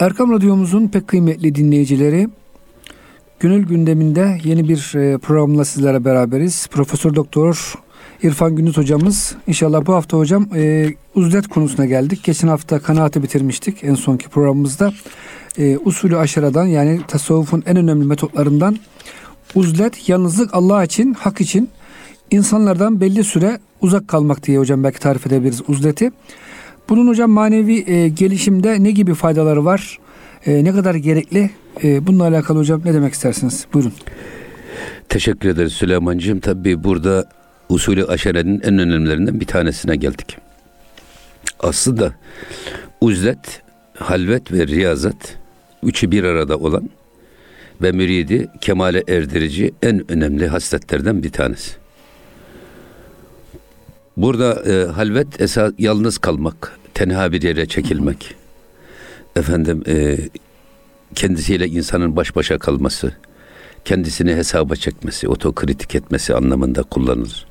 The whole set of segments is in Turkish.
Erkam Radyomuzun pek kıymetli dinleyicileri Gönül gündeminde yeni bir e, programla sizlere beraberiz. Profesör Doktor İrfan Gündüz hocamız. İnşallah bu hafta hocam e, uzlet konusuna geldik. Geçen hafta kanaati bitirmiştik en sonki programımızda. E, usulü aşıradan yani tasavvufun en önemli metotlarından uzlet yalnızlık Allah için, hak için insanlardan belli süre uzak kalmak diye hocam belki tarif edebiliriz uzleti. Bunun hocam manevi e, gelişimde ne gibi faydaları var? E, ne kadar gerekli? E, bununla alakalı hocam ne demek istersiniz? Buyurun. Teşekkür ederiz Süleyman'cığım. Tabii burada usulü aşerenin en önemlilerinden bir tanesine geldik. Aslında uzlet, halvet ve riyazat üçü bir arada olan ve müridi kemale erdirici en önemli hasletlerden bir tanesi. Burada e, halvet esas yalnız kalmak, tenha bir yere çekilmek. Efendim e, kendisiyle insanın baş başa kalması, kendisini hesaba çekmesi, otokritik etmesi anlamında kullanılır.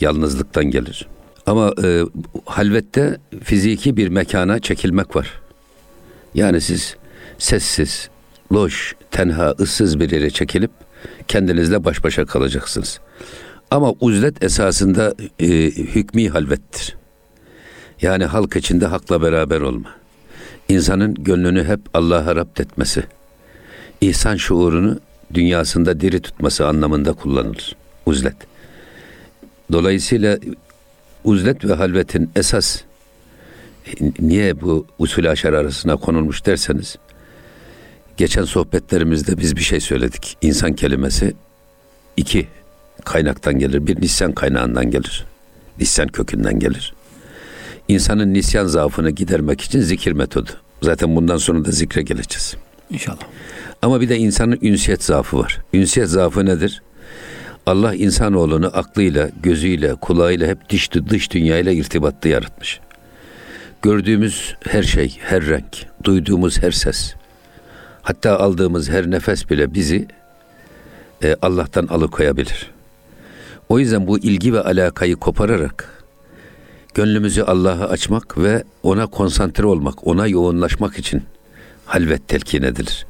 Yalnızlıktan gelir. Ama e, halvette fiziki bir mekana çekilmek var. Yani siz sessiz, loş, tenha, ıssız bir yere çekilip kendinizle baş başa kalacaksınız. Ama uzlet esasında e, hükmü halvettir. Yani halk içinde hakla beraber olma. İnsanın gönlünü hep Allah'a rapt etmesi. İhsan şuurunu dünyasında diri tutması anlamında kullanılır. Uzlet. Dolayısıyla uzlet ve halvetin esas niye bu usul aşar arasına konulmuş derseniz geçen sohbetlerimizde biz bir şey söyledik. İnsan kelimesi iki kaynaktan gelir. Bir nisyan kaynağından gelir. Nisyan kökünden gelir. İnsanın nisyan zaafını gidermek için zikir metodu. Zaten bundan sonra da zikre geleceğiz. İnşallah. Ama bir de insanın ünsiyet zaafı var. Ünsiyet zaafı nedir? Allah insanoğlunu aklıyla, gözüyle, kulağıyla hep dış, dış dünyayla irtibatlı yaratmış. Gördüğümüz her şey, her renk, duyduğumuz her ses, hatta aldığımız her nefes bile bizi e, Allah'tan alıkoyabilir. O yüzden bu ilgi ve alakayı kopararak gönlümüzü Allah'a açmak ve ona konsantre olmak, ona yoğunlaşmak için halvet telkin edilir.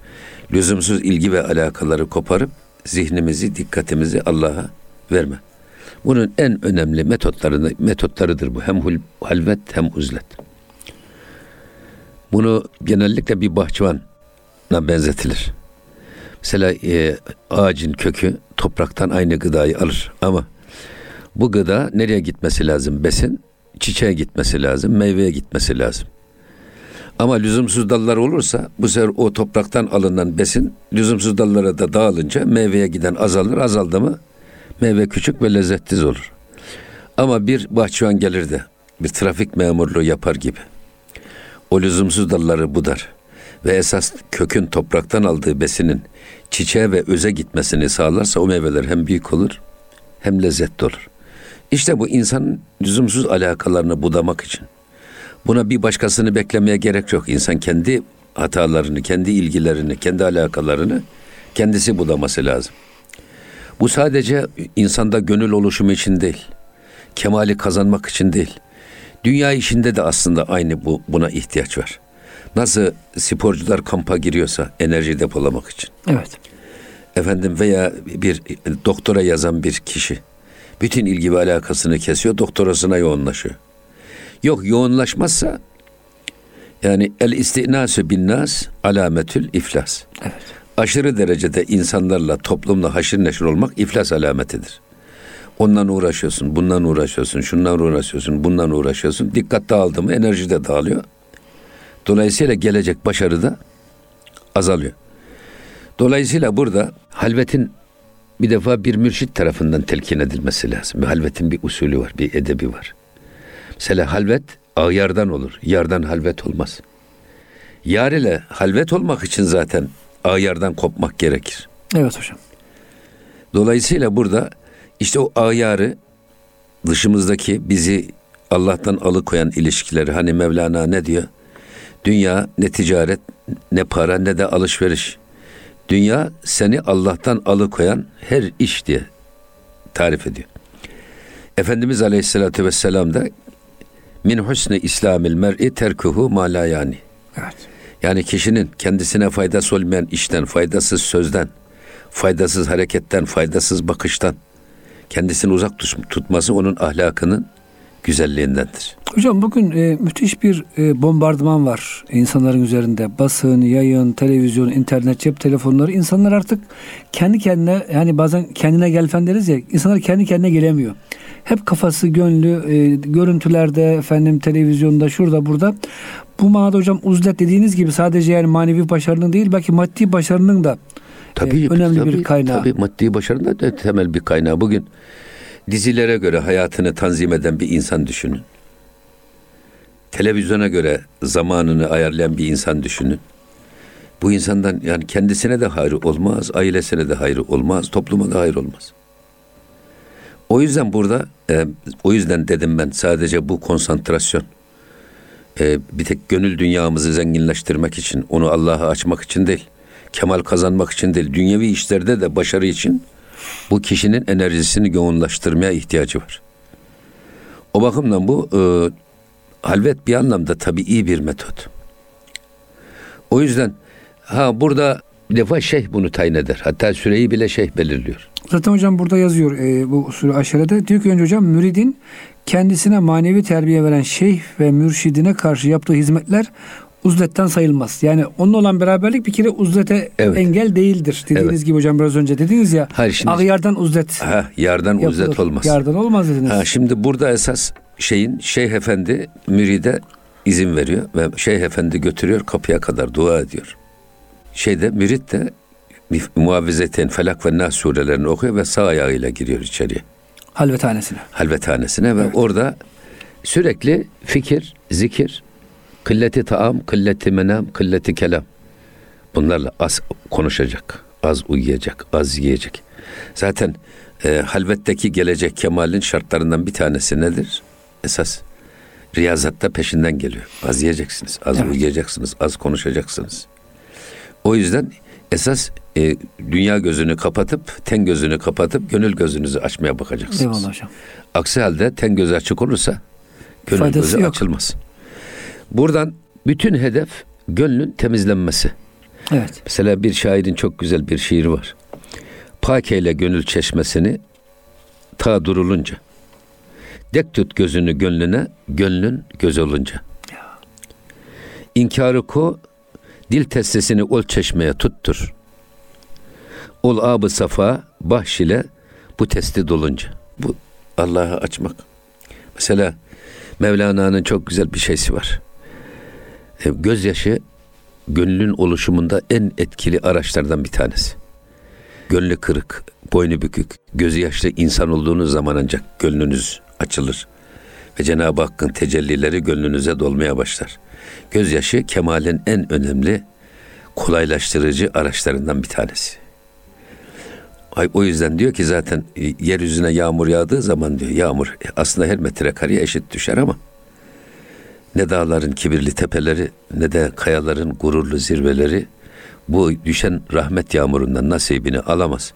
Lüzumsuz ilgi ve alakaları koparıp zihnimizi, dikkatimizi Allah'a verme. Bunun en önemli metotlarını metotlarıdır bu. Hem halvet hem uzlet. Bunu genellikle bir bahçıvana benzetilir. Mesela e, ağacın kökü topraktan aynı gıdayı alır ama bu gıda nereye gitmesi lazım? Besin çiçeğe gitmesi lazım, meyveye gitmesi lazım. Ama lüzumsuz dallar olursa bu sefer o topraktan alınan besin lüzumsuz dallara da dağılınca meyveye giden azalır. Azaldı mı meyve küçük ve lezzetsiz olur. Ama bir bahçıvan gelir de bir trafik memurluğu yapar gibi. O lüzumsuz dalları budar ve esas kökün topraktan aldığı besinin çiçeğe ve öze gitmesini sağlarsa o meyveler hem büyük olur hem lezzetli olur. İşte bu insanın lüzumsuz alakalarını budamak için. Buna bir başkasını beklemeye gerek yok. İnsan kendi hatalarını, kendi ilgilerini, kendi alakalarını kendisi budaması lazım. Bu sadece insanda gönül oluşumu için değil. Kemali kazanmak için değil. Dünya işinde de aslında aynı bu buna ihtiyaç var. Nasıl sporcular kampa giriyorsa enerji depolamak için. Evet. Efendim veya bir doktora yazan bir kişi bütün ilgi ve alakasını kesiyor, doktorasına yoğunlaşıyor. Yok yoğunlaşmazsa yani el istinasu bin nas alametül iflas. Evet. Aşırı derecede insanlarla, toplumla haşır neşir olmak iflas alametidir. Ondan uğraşıyorsun, bundan uğraşıyorsun, şundan uğraşıyorsun, bundan uğraşıyorsun. Dikkat dağıldı mı enerji de dağılıyor. Dolayısıyla gelecek başarı da azalıyor. Dolayısıyla burada halvetin bir defa bir mürşit tarafından telkin edilmesi lazım. Bir halvetin bir usulü var, bir edebi var. Mesela halvet ağyardan olur. Yardan halvet olmaz. Yar ile halvet olmak için zaten ağyardan kopmak gerekir. Evet hocam. Dolayısıyla burada işte o ağyarı dışımızdaki bizi Allah'tan alıkoyan ilişkileri hani Mevlana ne diyor? Dünya ne ticaret ne para ne de alışveriş. Dünya seni Allah'tan alıkoyan her iş diye tarif ediyor. Efendimiz Aleyhisselatü Vesselam da min husni İslamil mer'i terkuhu ma la yani. Evet. Yani kişinin kendisine faydası olmayan işten, faydasız sözden, faydasız hareketten, faydasız bakıştan kendisini uzak tutması onun ahlakının güzelliğindendir. Hocam bugün e, müthiş bir e, bombardıman var insanların üzerinde. Basın, yayın, televizyon, internet, cep telefonları. İnsanlar artık kendi kendine yani bazen kendine gel fen deriz ya. insanlar kendi kendine gelemiyor. Hep kafası, gönlü, e, görüntülerde, efendim televizyonda, şurada, burada. Bu manada hocam uzlet dediğiniz gibi sadece yani manevi başarının değil belki maddi başarının da tabii, e, önemli tabii, bir kaynağı. Tabii maddi başarının da temel bir kaynağı. Bugün dizilere göre hayatını tanzim eden bir insan düşünün. Televizyona göre zamanını ayarlayan bir insan düşünün. Bu insandan yani kendisine de hayır olmaz, ailesine de hayır olmaz, topluma da hayır olmaz. O yüzden burada, e, o yüzden dedim ben sadece bu konsantrasyon, e, bir tek gönül dünyamızı zenginleştirmek için, onu Allah'a açmak için değil, kemal kazanmak için değil, dünyevi işlerde de başarı için bu kişinin enerjisini yoğunlaştırmaya ihtiyacı var. O bakımdan bu e, halvet bir anlamda tabii iyi bir metot. O yüzden ha burada bir defa şeyh bunu tayin eder. Hatta süreyi bile şeyh belirliyor. Zaten hocam burada yazıyor e, bu sure aşerede. Diyor ki önce hocam müridin kendisine manevi terbiye veren şeyh ve mürşidine karşı yaptığı hizmetler uzletten sayılmaz. Yani onunla olan beraberlik bir kere uzlete evet. engel değildir. Dediğiniz evet. gibi hocam biraz önce dediniz ya. Hayır şimdi. Ağyardan uzlet. Ha, yardan yapılır. uzlet olmaz. Yardan olmaz dediniz. Ha, şimdi burada esas şeyin Şeyh Efendi müride izin veriyor ve Şeyh Efendi götürüyor kapıya kadar dua ediyor. Şeyde mürit de muavvizeten felak ve nas surelerini okuyor ve sağ ayağıyla giriyor içeriye. Halvethanesine. Halvethanesine evet. ve orada sürekli fikir, zikir, kılleti taam, kılleti menam, kılleti kelam. Bunlarla az konuşacak, az uyuyacak, az yiyecek. Zaten e, halvetteki gelecek kemalin şartlarından bir tanesi nedir? Esas riyazatta peşinden geliyor. Az yiyeceksiniz, az evet. uyuyacaksınız, az konuşacaksınız. O yüzden esas e, dünya gözünü kapatıp, ten gözünü kapatıp gönül gözünüzü açmaya bakacaksınız. Eyvallah hocam. Aksi halde ten gözü açık olursa gönül Faydası gözü yok. açılmaz. Buradan bütün hedef gönlün temizlenmesi. Evet. Mesela bir şairin çok güzel bir şiiri var. Pak eyle gönül çeşmesini ta durulunca. Dek tut gözünü gönlüne, gönlün göz olunca. İnkarı ko, dil testesini ol çeşmeye tuttur. Ol abı safa, bahş ile bu testi dolunca. Bu Allah'a açmak. Mesela Mevlana'nın çok güzel bir şeysi var. E, gözyaşı gönlün oluşumunda en etkili araçlardan bir tanesi. Gönlü kırık, boynu bükük, gözü yaşlı insan olduğunuz zaman ancak gönlünüz açılır. Ve Cenab-ı Hakk'ın tecellileri gönlünüze dolmaya başlar. Gözyaşı kemalin en önemli kolaylaştırıcı araçlarından bir tanesi. O yüzden diyor ki zaten e, yeryüzüne yağmur yağdığı zaman diyor yağmur e, aslında her metrekareye eşit düşer ama ne dağların kibirli tepeleri ne de kayaların gururlu zirveleri bu düşen rahmet yağmurundan nasibini alamaz.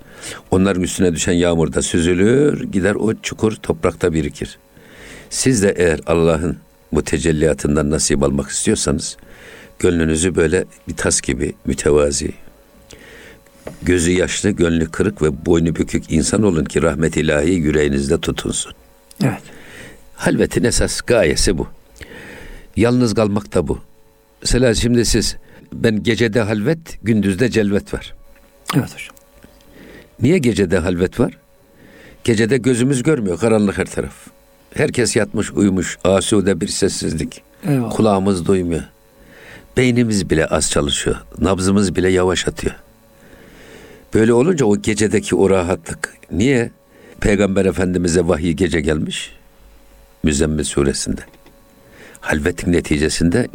Onların üstüne düşen yağmur da süzülür, gider o çukur toprakta birikir. Siz de eğer Allah'ın bu tecelliyatından nasip almak istiyorsanız gönlünüzü böyle bir tas gibi mütevazi, gözü yaşlı, gönlü kırık ve boynu bükük insan olun ki rahmet ilahi yüreğinizde tutunsun. Evet. Halvetin esas gayesi bu. Yalnız kalmak da bu. Mesela şimdi siz ben gecede halvet, gündüzde celvet var. Evet hocam. Niye gecede halvet var? Gecede gözümüz görmüyor, karanlık her taraf. Herkes yatmış, uyumuş, asude bir sessizlik. Eyvallah. Kulağımız duymuyor. Beynimiz bile az çalışıyor. Nabzımız bile yavaş atıyor. Böyle olunca o gecedeki o rahatlık. Niye? Peygamber Efendimiz'e vahiy gece gelmiş. Müzzemmil suresinde. Halvetin neticesinde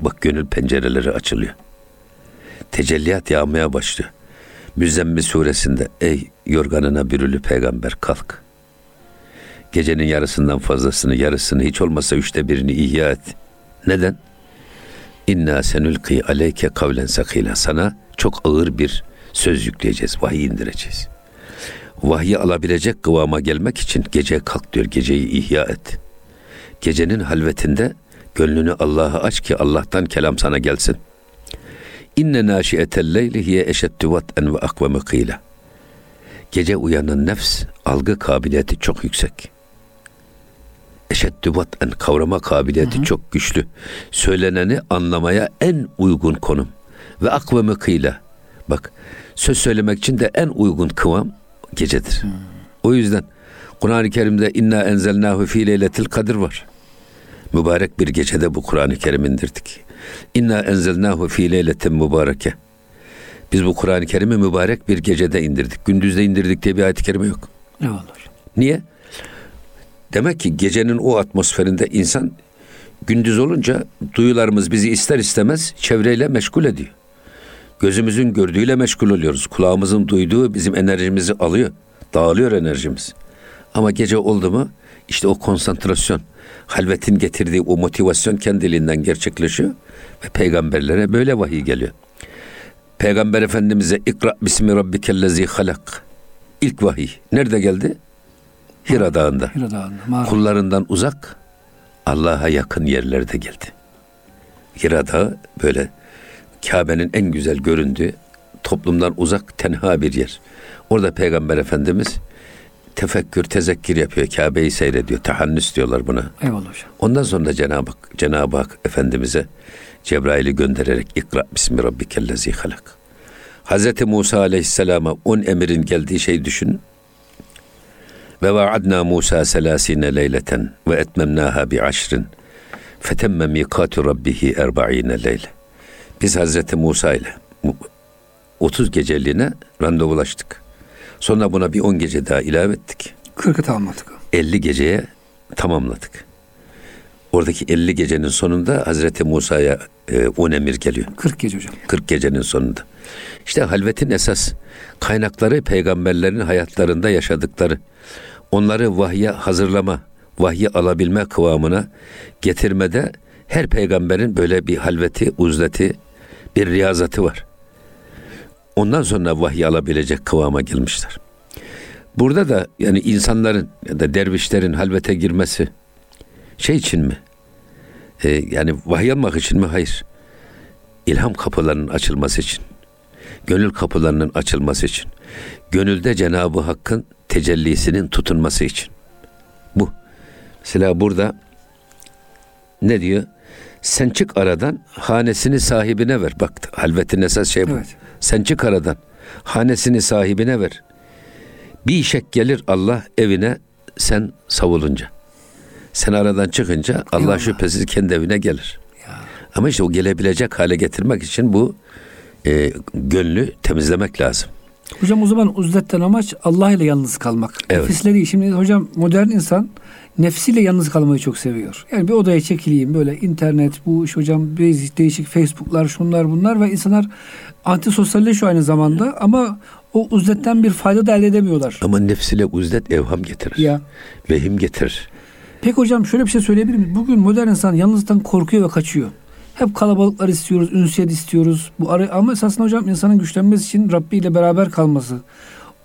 bak gönül pencereleri açılıyor. Tecelliyat yağmaya başlıyor. Müzzemmil suresinde ey yorganına bürülü peygamber kalk. Gecenin yarısından fazlasını, yarısını hiç olmasa üçte birini ihya et. Neden? İnna senülki aleyke kavlen sakila. Sana çok ağır bir söz yükleyeceğiz, vahiy indireceğiz. Vahyi alabilecek kıvama gelmek için gece kalk diyor, geceyi ihya et. Gecenin halvetinde Gönlünü Allah'a aç ki Allah'tan kelam sana gelsin. İnne naşiyetel leyli hiye eşeddu vat'en ve akvame kıyla. Gece uyanan nefs algı kabiliyeti çok yüksek. Eşeddü vat'en kavrama kabiliyeti hı hı. çok güçlü. Söyleneni anlamaya en uygun konum. Ve akvame kıyla. Bak söz söylemek için de en uygun kıvam gecedir. Hı. O yüzden Kur'an-ı Kerim'de inna enzelnahu fi leyletil kadir var. Mübarek bir gecede bu Kur'an-ı Kerim indirdik. İnna enzelnahu fi leyletin mübareke. Biz bu Kur'an-ı Kerim'i mübarek bir gecede indirdik. Gündüzde indirdik diye bir ayet-i kerime yok. Ne olur? Niye? Demek ki gecenin o atmosferinde insan gündüz olunca duyularımız bizi ister istemez çevreyle meşgul ediyor. Gözümüzün gördüğüyle meşgul oluyoruz. Kulağımızın duyduğu bizim enerjimizi alıyor. Dağılıyor enerjimiz. Ama gece oldu mu işte o konsantrasyon, halvetin getirdiği o motivasyon kendiliğinden gerçekleşiyor ve peygamberlere böyle vahiy geliyor. Peygamber Efendimiz'e ikra bismi rabbikellezi halak. İlk vahiy nerede geldi? Hira Dağı'nda. Hira Dağı'nda. Kullarından uzak, Allah'a yakın yerlerde geldi. Hira Dağı böyle Kabe'nin en güzel göründüğü, toplumdan uzak, tenha bir yer. Orada Peygamber Efendimiz tefekkür, tezekkür yapıyor. Kabe'yi seyrediyor. Tahannüs diyorlar buna. Eyvallah hocam. Ondan sonra Cenab-ı Hak, Cenab-ı Hak Efendimiz'e Cebrail'i göndererek ikra bismi rabbikellezi halak. Hazreti Musa aleyhisselama on emirin geldiği şeyi düşünün. Ve vaadna Musa selasine leyleten ve etmemnaha bi aşrin. Fetemme mikatu rabbihi erba'ine leyle. Biz Hazreti Musa ile 30 geceliğine randevulaştık. Sonra buna bir 10 gece daha ilave ettik. 40'ı tamamladık. 50 geceye tamamladık. Oradaki 50 gecenin sonunda Hazreti Musa'ya e, on emir geliyor. 40 gece hocam. 40 gecenin sonunda. İşte halvetin esas kaynakları peygamberlerin hayatlarında yaşadıkları. Onları vahye hazırlama, vahyi alabilme kıvamına getirmede her peygamberin böyle bir halveti, uzleti, bir riyazatı var. Ondan sonra vahiy alabilecek kıvama gelmişler. Burada da yani insanların ya da dervişlerin halvete girmesi şey için mi? Ee, yani vahiy almak için mi? Hayır. İlham kapılarının açılması için. Gönül kapılarının açılması için. Gönülde Cenab-ı Hakk'ın tecellisinin tutunması için. Bu. Mesela burada ne diyor? Sen çık aradan hanesini sahibine ver. Bak halvetin esas şey bu. Evet. Sen çık aradan hanesini sahibine ver. Bir işek gelir Allah evine sen savulunca. Sen aradan çıkınca Allah Eyvallah. şüphesiz kendi evine gelir. Ya. Ama işte o gelebilecek hale getirmek için bu e, gönlü temizlemek lazım. Hocam o zaman uzletten amaç Allah ile yalnız kalmak. Evet. Nefisle değil. Şimdi hocam modern insan nefsiyle yalnız kalmayı çok seviyor. Yani bir odaya çekileyim böyle internet bu iş hocam değişik, Facebook'lar şunlar bunlar ve insanlar antisosyalleşiyor aynı zamanda ama o uzletten bir fayda da elde edemiyorlar. Ama nefsiyle uzlet evham getirir. Ya. Vehim getirir. Peki hocam şöyle bir şey söyleyebilir miyim? Bugün modern insan yalnızlıktan korkuyor ve kaçıyor. Hep kalabalıklar istiyoruz, ünsiyet istiyoruz. Bu arı ama esasında hocam insanın güçlenmesi için Rabbi ile beraber kalması.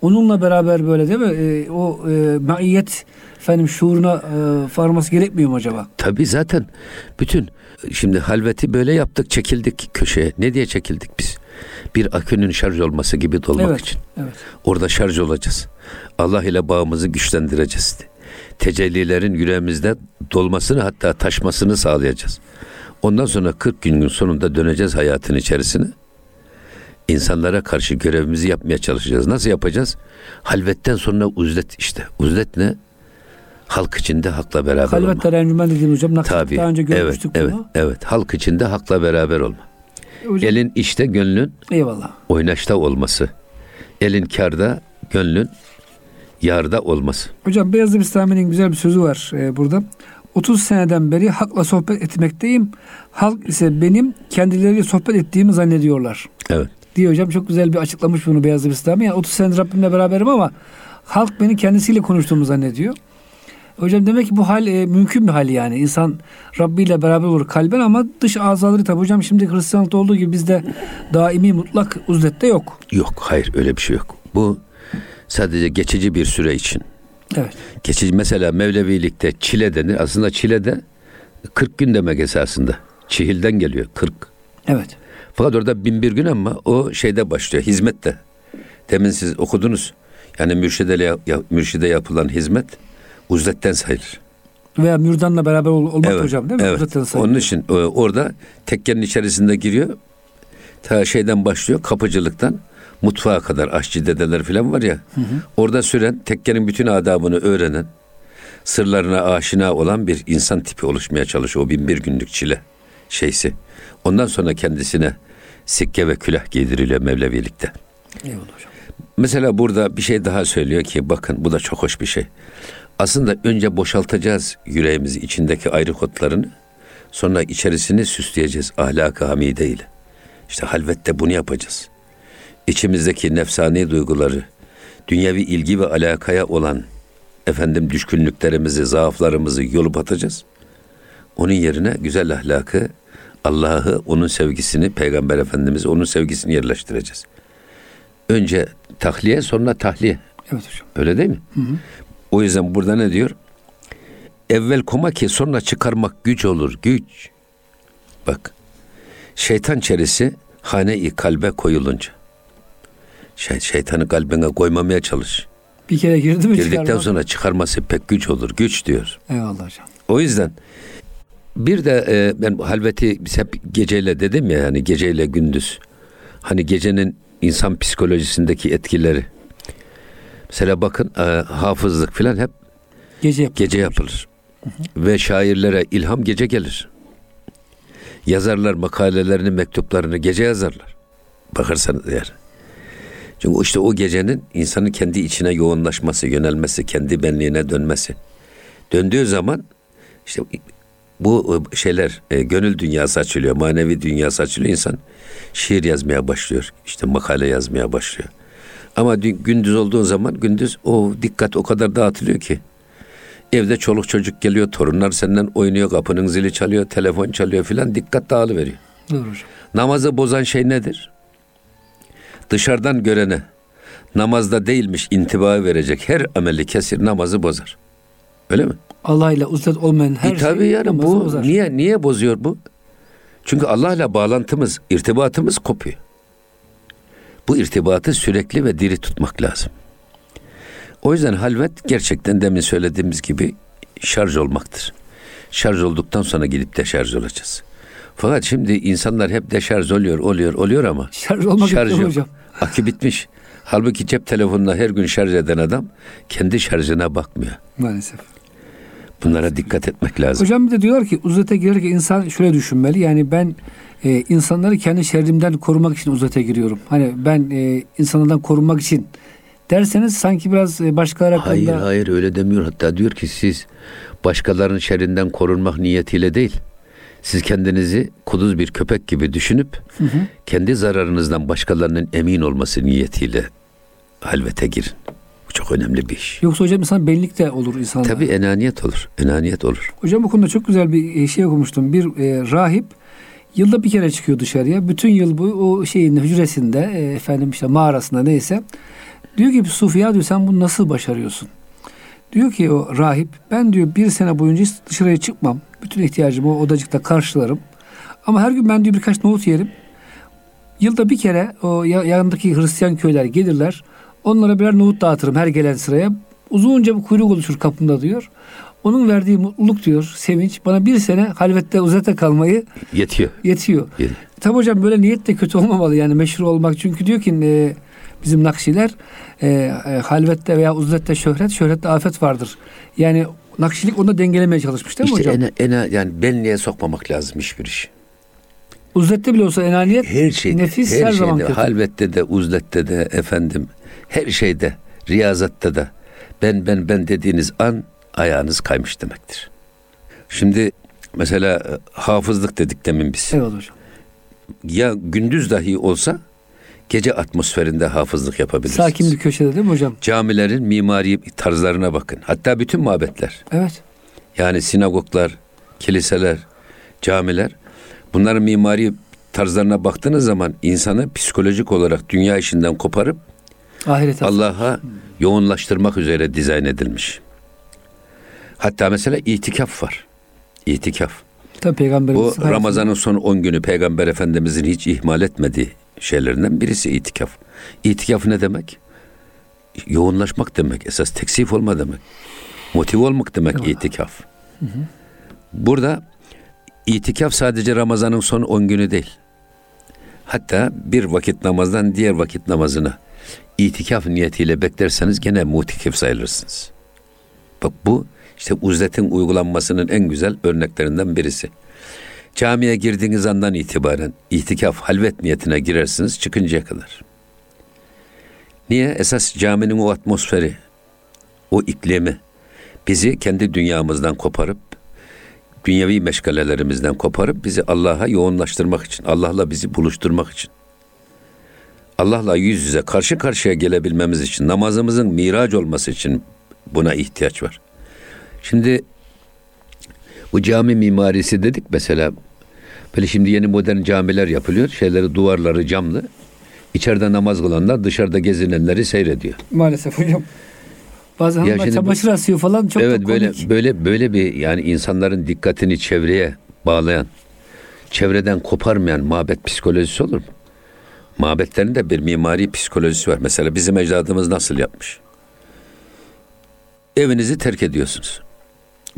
Onunla beraber böyle değil mi? E, o e, maiyet efendim şuuruna e, varması gerekmiyor mu acaba? Tabii zaten bütün şimdi halveti böyle yaptık, çekildik köşeye. Ne diye çekildik biz? Bir akünün şarj olması gibi dolmak evet, için. Evet. Orada şarj olacağız. Allah ile bağımızı güçlendireceğiz. Tecellilerin yüreğimizde dolmasını hatta taşmasını sağlayacağız. Ondan sonra 40 günün sonunda döneceğiz hayatın içerisine. İnsanlara karşı görevimizi yapmaya çalışacağız. Nasıl yapacağız? Halvetten sonra uzlet işte. Uzlet ne? Halk içinde hakla beraber Halvet olma. Halvet encümen dediğim hocam. Tabii. Daha önce görmüştük evet, bunu. Evet, evet. Halk içinde hakla beraber olma. Hocam, Elin işte, gönlün eyvallah. oynaşta olması. Elin karda, gönlün yarda olması. Hocam Beyazlı Bistami'nin güzel bir sözü var e, burada. 30 seneden beri halkla sohbet etmekteyim. Halk ise benim kendileriyle sohbet ettiğimi zannediyorlar. Evet. Diyor hocam çok güzel bir açıklamış bunu Beyazlı Bistami. Yani 30 senedir Rabbimle beraberim ama halk beni kendisiyle konuştuğumu zannediyor. Hocam demek ki bu hal e, mümkün bir hal yani. İnsan Rabbi ile beraber olur kalben ama dış azaları tabi hocam şimdi Hristiyanlıkta olduğu gibi bizde daimi mutlak uzlette yok. Yok hayır öyle bir şey yok. Bu sadece geçici bir süre için. Evet. Geçici mesela Mevlevilikte çile denir. Aslında çile de 40 gün demek esasında. Çihilden geliyor 40. Evet. Fakat orada bin bir gün ama o şeyde başlıyor, hizmette. Demin siz okudunuz. Yani mürşide, mürşide yapılan hizmet uzletten sayılır. Veya mürdanla beraber ol, olmak evet, hocam değil mi? Evet. Onun için e, orada tekkenin içerisinde giriyor. Ta şeyden başlıyor, kapıcılıktan mutfağa kadar aşçı dedeler falan var ya. Hı hı. Orada süren tekkenin bütün adabını öğrenen, sırlarına aşina olan bir insan tipi oluşmaya çalışıyor. O bin bir günlük çile şeysi. Ondan sonra kendisine sikke ve külah giydiriliyor Mevlevilikte. Eyvallah hocam. Mesela burada bir şey daha söylüyor ki bakın bu da çok hoş bir şey. Aslında önce boşaltacağız yüreğimizi içindeki ayrı kodlarını. Sonra içerisini süsleyeceğiz ahlak-ı hamide ile. İşte halvette bunu yapacağız. İçimizdeki nefsani duyguları, dünyevi ilgi ve alakaya olan efendim düşkünlüklerimizi, zaaflarımızı yolup atacağız. Onun yerine güzel ahlakı, Allah'ı, onun sevgisini, Peygamber Efendimiz onun sevgisini yerleştireceğiz. Önce tahliye sonra tahliye. Evet hocam. Öyle değil mi? Hı hı. O yüzden burada ne diyor? Evvel koma ki sonra çıkarmak güç olur, güç. Bak, şeytan çerisi hane-i kalbe koyulunca. Şey, şeytanı kalbine koymamaya çalış. Bir kere girdi mi Girdikten çıkarmak? sonra çıkarması pek güç olur. Güç diyor. Eyvallah hocam. O yüzden bir de e, ben halveti biz hep geceyle dedim ya hani geceyle gündüz. Hani gecenin insan psikolojisindeki etkileri. Mesela bakın e, hafızlık filan hep gece yapılır. Gece yapılır. Hı hı. Ve şairlere ilham gece gelir. Yazarlar makalelerini, mektuplarını gece yazarlar. Bakarsanız eğer. Çünkü işte o gecenin insanın kendi içine yoğunlaşması, yönelmesi, kendi benliğine dönmesi. Döndüğü zaman işte bu şeyler e, gönül dünyası açılıyor, manevi dünyası açılıyor. İnsan şiir yazmaya başlıyor, işte makale yazmaya başlıyor. Ama gündüz olduğu zaman gündüz o dikkat o kadar dağıtılıyor ki. Evde çoluk çocuk geliyor, torunlar senden oynuyor, kapının zili çalıyor, telefon çalıyor filan dikkat dağılıveriyor. Doğru. Namazı bozan şey nedir? Dışarıdan görene namazda değilmiş intiba verecek her ameli kesir namazı bozar. Öyle mi? Allah ile uzat olmayan her e, tabii şey yani bu bozar. niye niye bozuyor bu? Çünkü Allah ile bağlantımız, irtibatımız kopuyor. Bu irtibatı sürekli ve diri tutmak lazım. O yüzden halvet gerçekten demin söylediğimiz gibi şarj olmaktır. Şarj olduktan sonra gidip deşarj olacağız. Fakat şimdi insanlar hep deşarj oluyor, oluyor, oluyor ama şarj olmak şarj yok. hocam. Akü bitmiş. Halbuki cep telefonuna her gün şarj eden adam kendi şarjına bakmıyor. Maalesef. Bunlara dikkat etmek lazım. Hocam bir de diyorlar ki uzata girerken insan şöyle düşünmeli. Yani ben e, insanları kendi şerrimden korumak için uzata giriyorum. Hani ben e, insanlardan korunmak için derseniz sanki biraz e, başkaları hakkında... Hayır hayır öyle demiyor. Hatta diyor ki siz başkalarının şerrinden korunmak niyetiyle değil. Siz kendinizi kuduz bir köpek gibi düşünüp hı hı. kendi zararınızdan başkalarının emin olması niyetiyle halvete girin. Bu çok önemli bir iş. Yoksa hocam insan benlik de olur insanda. Tabii enaniyet olur. Enaniyet olur. Hocam bu konuda çok güzel bir e, şey okumuştum. Bir e, rahip yılda bir kere çıkıyor dışarıya. Bütün yıl bu o şeyin hücresinde e, efendim işte mağarasında neyse. Diyor ki Sufiya diyor sen bunu nasıl başarıyorsun? Diyor ki o rahip ben diyor bir sene boyunca dışarıya çıkmam. Bütün ihtiyacımı o odacıkta karşılarım. Ama her gün ben diyor birkaç nohut yerim. Yılda bir kere o yanındaki Hristiyan köyler gelirler. Onlara birer nohut dağıtırım her gelen sıraya. Uzunca bir kuyruk oluşur kapımda diyor. Onun verdiği mutluluk diyor, sevinç bana bir sene halvette uzata kalmayı yetiyor. Yetiyor. Yetiyor. Tabi hocam böyle niyet de kötü olmamalı yani meşhur olmak. Çünkü diyor ki e, bizim nakşiler e, e, halvette veya uzlette şöhret, şöhrette afet vardır. Yani nakşilik onu dengelemeye çalışmış değil mi işte hocam? İşte ena, yani benliğe sokmamak lazım hiçbir iş. Uzlette bile olsa enaniyet her şeyde, nefis her, her zaman kötü. Halvette de, uzlette de efendim her şeyde, riyazatta da ben ben ben dediğiniz an ayağınız kaymış demektir. Şimdi mesela e, hafızlık dedik demin biz. Evet hocam. Ya gündüz dahi olsa gece atmosferinde hafızlık yapabilirsiniz. Sakin bir köşede değil mi hocam? Camilerin mimari tarzlarına bakın. Hatta bütün mabetler. Evet. Yani sinagoglar, kiliseler, camiler bunların mimari tarzlarına baktığınız zaman insanı psikolojik olarak dünya işinden koparıp Ahiret Allah'a yoğunlaştırmak üzere dizayn edilmiş. Hatta mesela itikaf var. İtikaf. Tabii peygamberimiz Bu Ramazan'ın son 10 günü peygamber efendimizin hiç ihmal etmediği şeylerinden birisi itikaf. İtikaf ne demek? Yoğunlaşmak demek. Esas teksif olma demek. Motive olmak demek evet. itikaf. Hı hı. Burada itikaf sadece Ramazan'ın son 10 günü değil. Hatta bir vakit namazdan diğer vakit namazına itikaf niyetiyle beklerseniz gene mutikif sayılırsınız. Bak bu işte uzletin uygulanmasının en güzel örneklerinden birisi. Camiye girdiğiniz andan itibaren itikaf halvet niyetine girersiniz çıkıncaya kadar. Niye? Esas caminin o atmosferi, o iklimi bizi kendi dünyamızdan koparıp dünyevi meşgalelerimizden koparıp bizi Allah'a yoğunlaştırmak için, Allah'la bizi buluşturmak için. Allah'la yüz yüze karşı karşıya gelebilmemiz için, namazımızın miraç olması için buna ihtiyaç var. Şimdi bu cami mimarisi dedik mesela böyle şimdi yeni modern camiler yapılıyor. Şeyleri duvarları camlı. İçeride namaz kılanlar dışarıda gezinenleri seyrediyor. Maalesef hocam. Bazen ya çamaşır bu, asıyor falan çok Evet böyle böyle böyle bir yani insanların dikkatini çevreye bağlayan, çevreden koparmayan mabet psikolojisi olur mu? Mabetlerin de bir mimari psikolojisi var. Mesela bizim ecdadımız nasıl yapmış? Evinizi terk ediyorsunuz.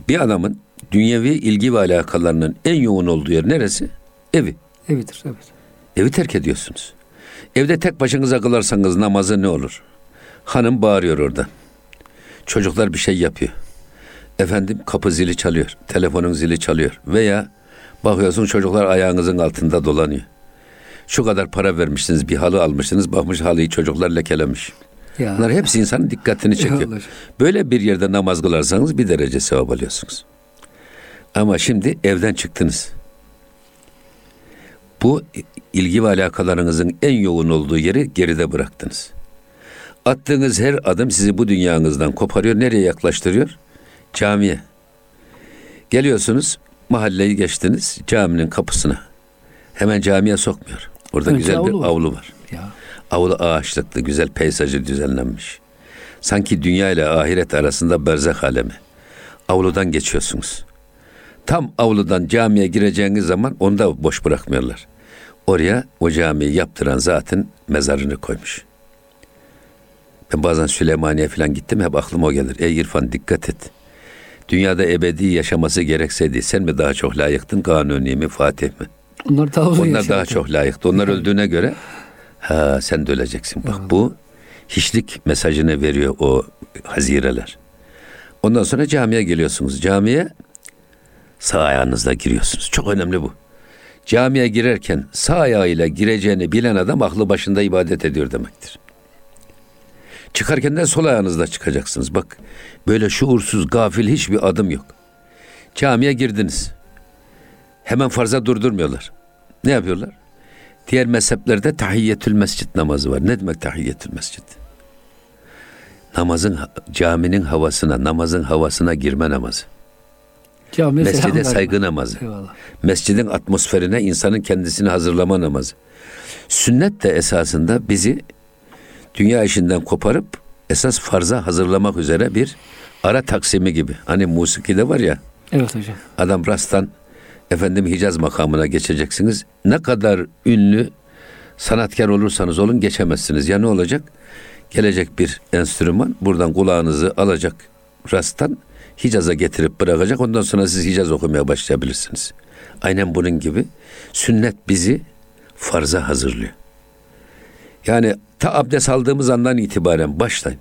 Bir adamın dünyevi ilgi ve alakalarının en yoğun olduğu yer neresi? Evi. Evidir, evet. Evi terk ediyorsunuz. Evde tek başınıza kılarsanız namazı ne olur? Hanım bağırıyor orada. Çocuklar bir şey yapıyor. Efendim kapı zili çalıyor. Telefonun zili çalıyor. Veya bakıyorsun çocuklar ayağınızın altında dolanıyor. Şu kadar para vermişsiniz, bir halı almışsınız, bakmış halıyı çocuklar lekelemiş. Ya. Bunlar hepsi insanın dikkatini çekiyor. Böyle bir yerde namaz kılarsanız bir derece sevap alıyorsunuz. Ama şimdi evden çıktınız. Bu ilgi ve alakalarınızın en yoğun olduğu yeri geride bıraktınız. Attığınız her adım sizi bu dünyanızdan koparıyor. Nereye yaklaştırıyor? Camiye. Geliyorsunuz, mahalleyi geçtiniz, caminin kapısına. Hemen camiye sokmuyor. Orada Önce güzel bir avlu var. Ya. Avlu ağaçlıklı, güzel peyzajı düzenlenmiş. Sanki dünya ile ahiret arasında berzak alemi. Avludan geçiyorsunuz. Tam avludan camiye gireceğiniz zaman onu da boş bırakmıyorlar. Oraya o camiyi yaptıran zaten mezarını koymuş. Ben bazen Süleymaniye falan gittim hep aklıma o gelir. Ey İrfan dikkat et. Dünyada ebedi yaşaması gerekseydi sen mi daha çok layıktın Kanuni mi Fatih mi? Onlar daha Onlar daha çok layıktı. Onlar öldüğüne göre ha sen de öleceksin. Bak bu hiçlik mesajını veriyor o hazireler. Ondan sonra camiye geliyorsunuz. Camiye sağ ayağınızla giriyorsunuz. Çok önemli bu. Camiye girerken sağ ayağıyla gireceğini bilen adam aklı başında ibadet ediyor demektir. Çıkarken de sol ayağınızla çıkacaksınız. Bak böyle şuursuz, gafil hiçbir adım yok. Camiye girdiniz. Hemen farza durdurmuyorlar. Ne yapıyorlar? Diğer mezheplerde tahiyyetül mescit namazı var. Ne demek tahiyyetül mescit? Namazın, caminin havasına, namazın havasına girme namazı. Cami Mescide saygı namazı. Eyvallah. Mescidin atmosferine insanın kendisini hazırlama namazı. Sünnet de esasında bizi dünya işinden koparıp esas farza hazırlamak üzere bir ara taksimi gibi. Hani musikide var ya. Evet hocam. Adam rasttan efendim Hicaz makamına geçeceksiniz. Ne kadar ünlü sanatkar olursanız olun geçemezsiniz. Ya ne olacak? Gelecek bir enstrüman buradan kulağınızı alacak rasttan Hicaz'a getirip bırakacak. Ondan sonra siz Hicaz okumaya başlayabilirsiniz. Aynen bunun gibi sünnet bizi farza hazırlıyor. Yani ta abdest aldığımız andan itibaren başlayın.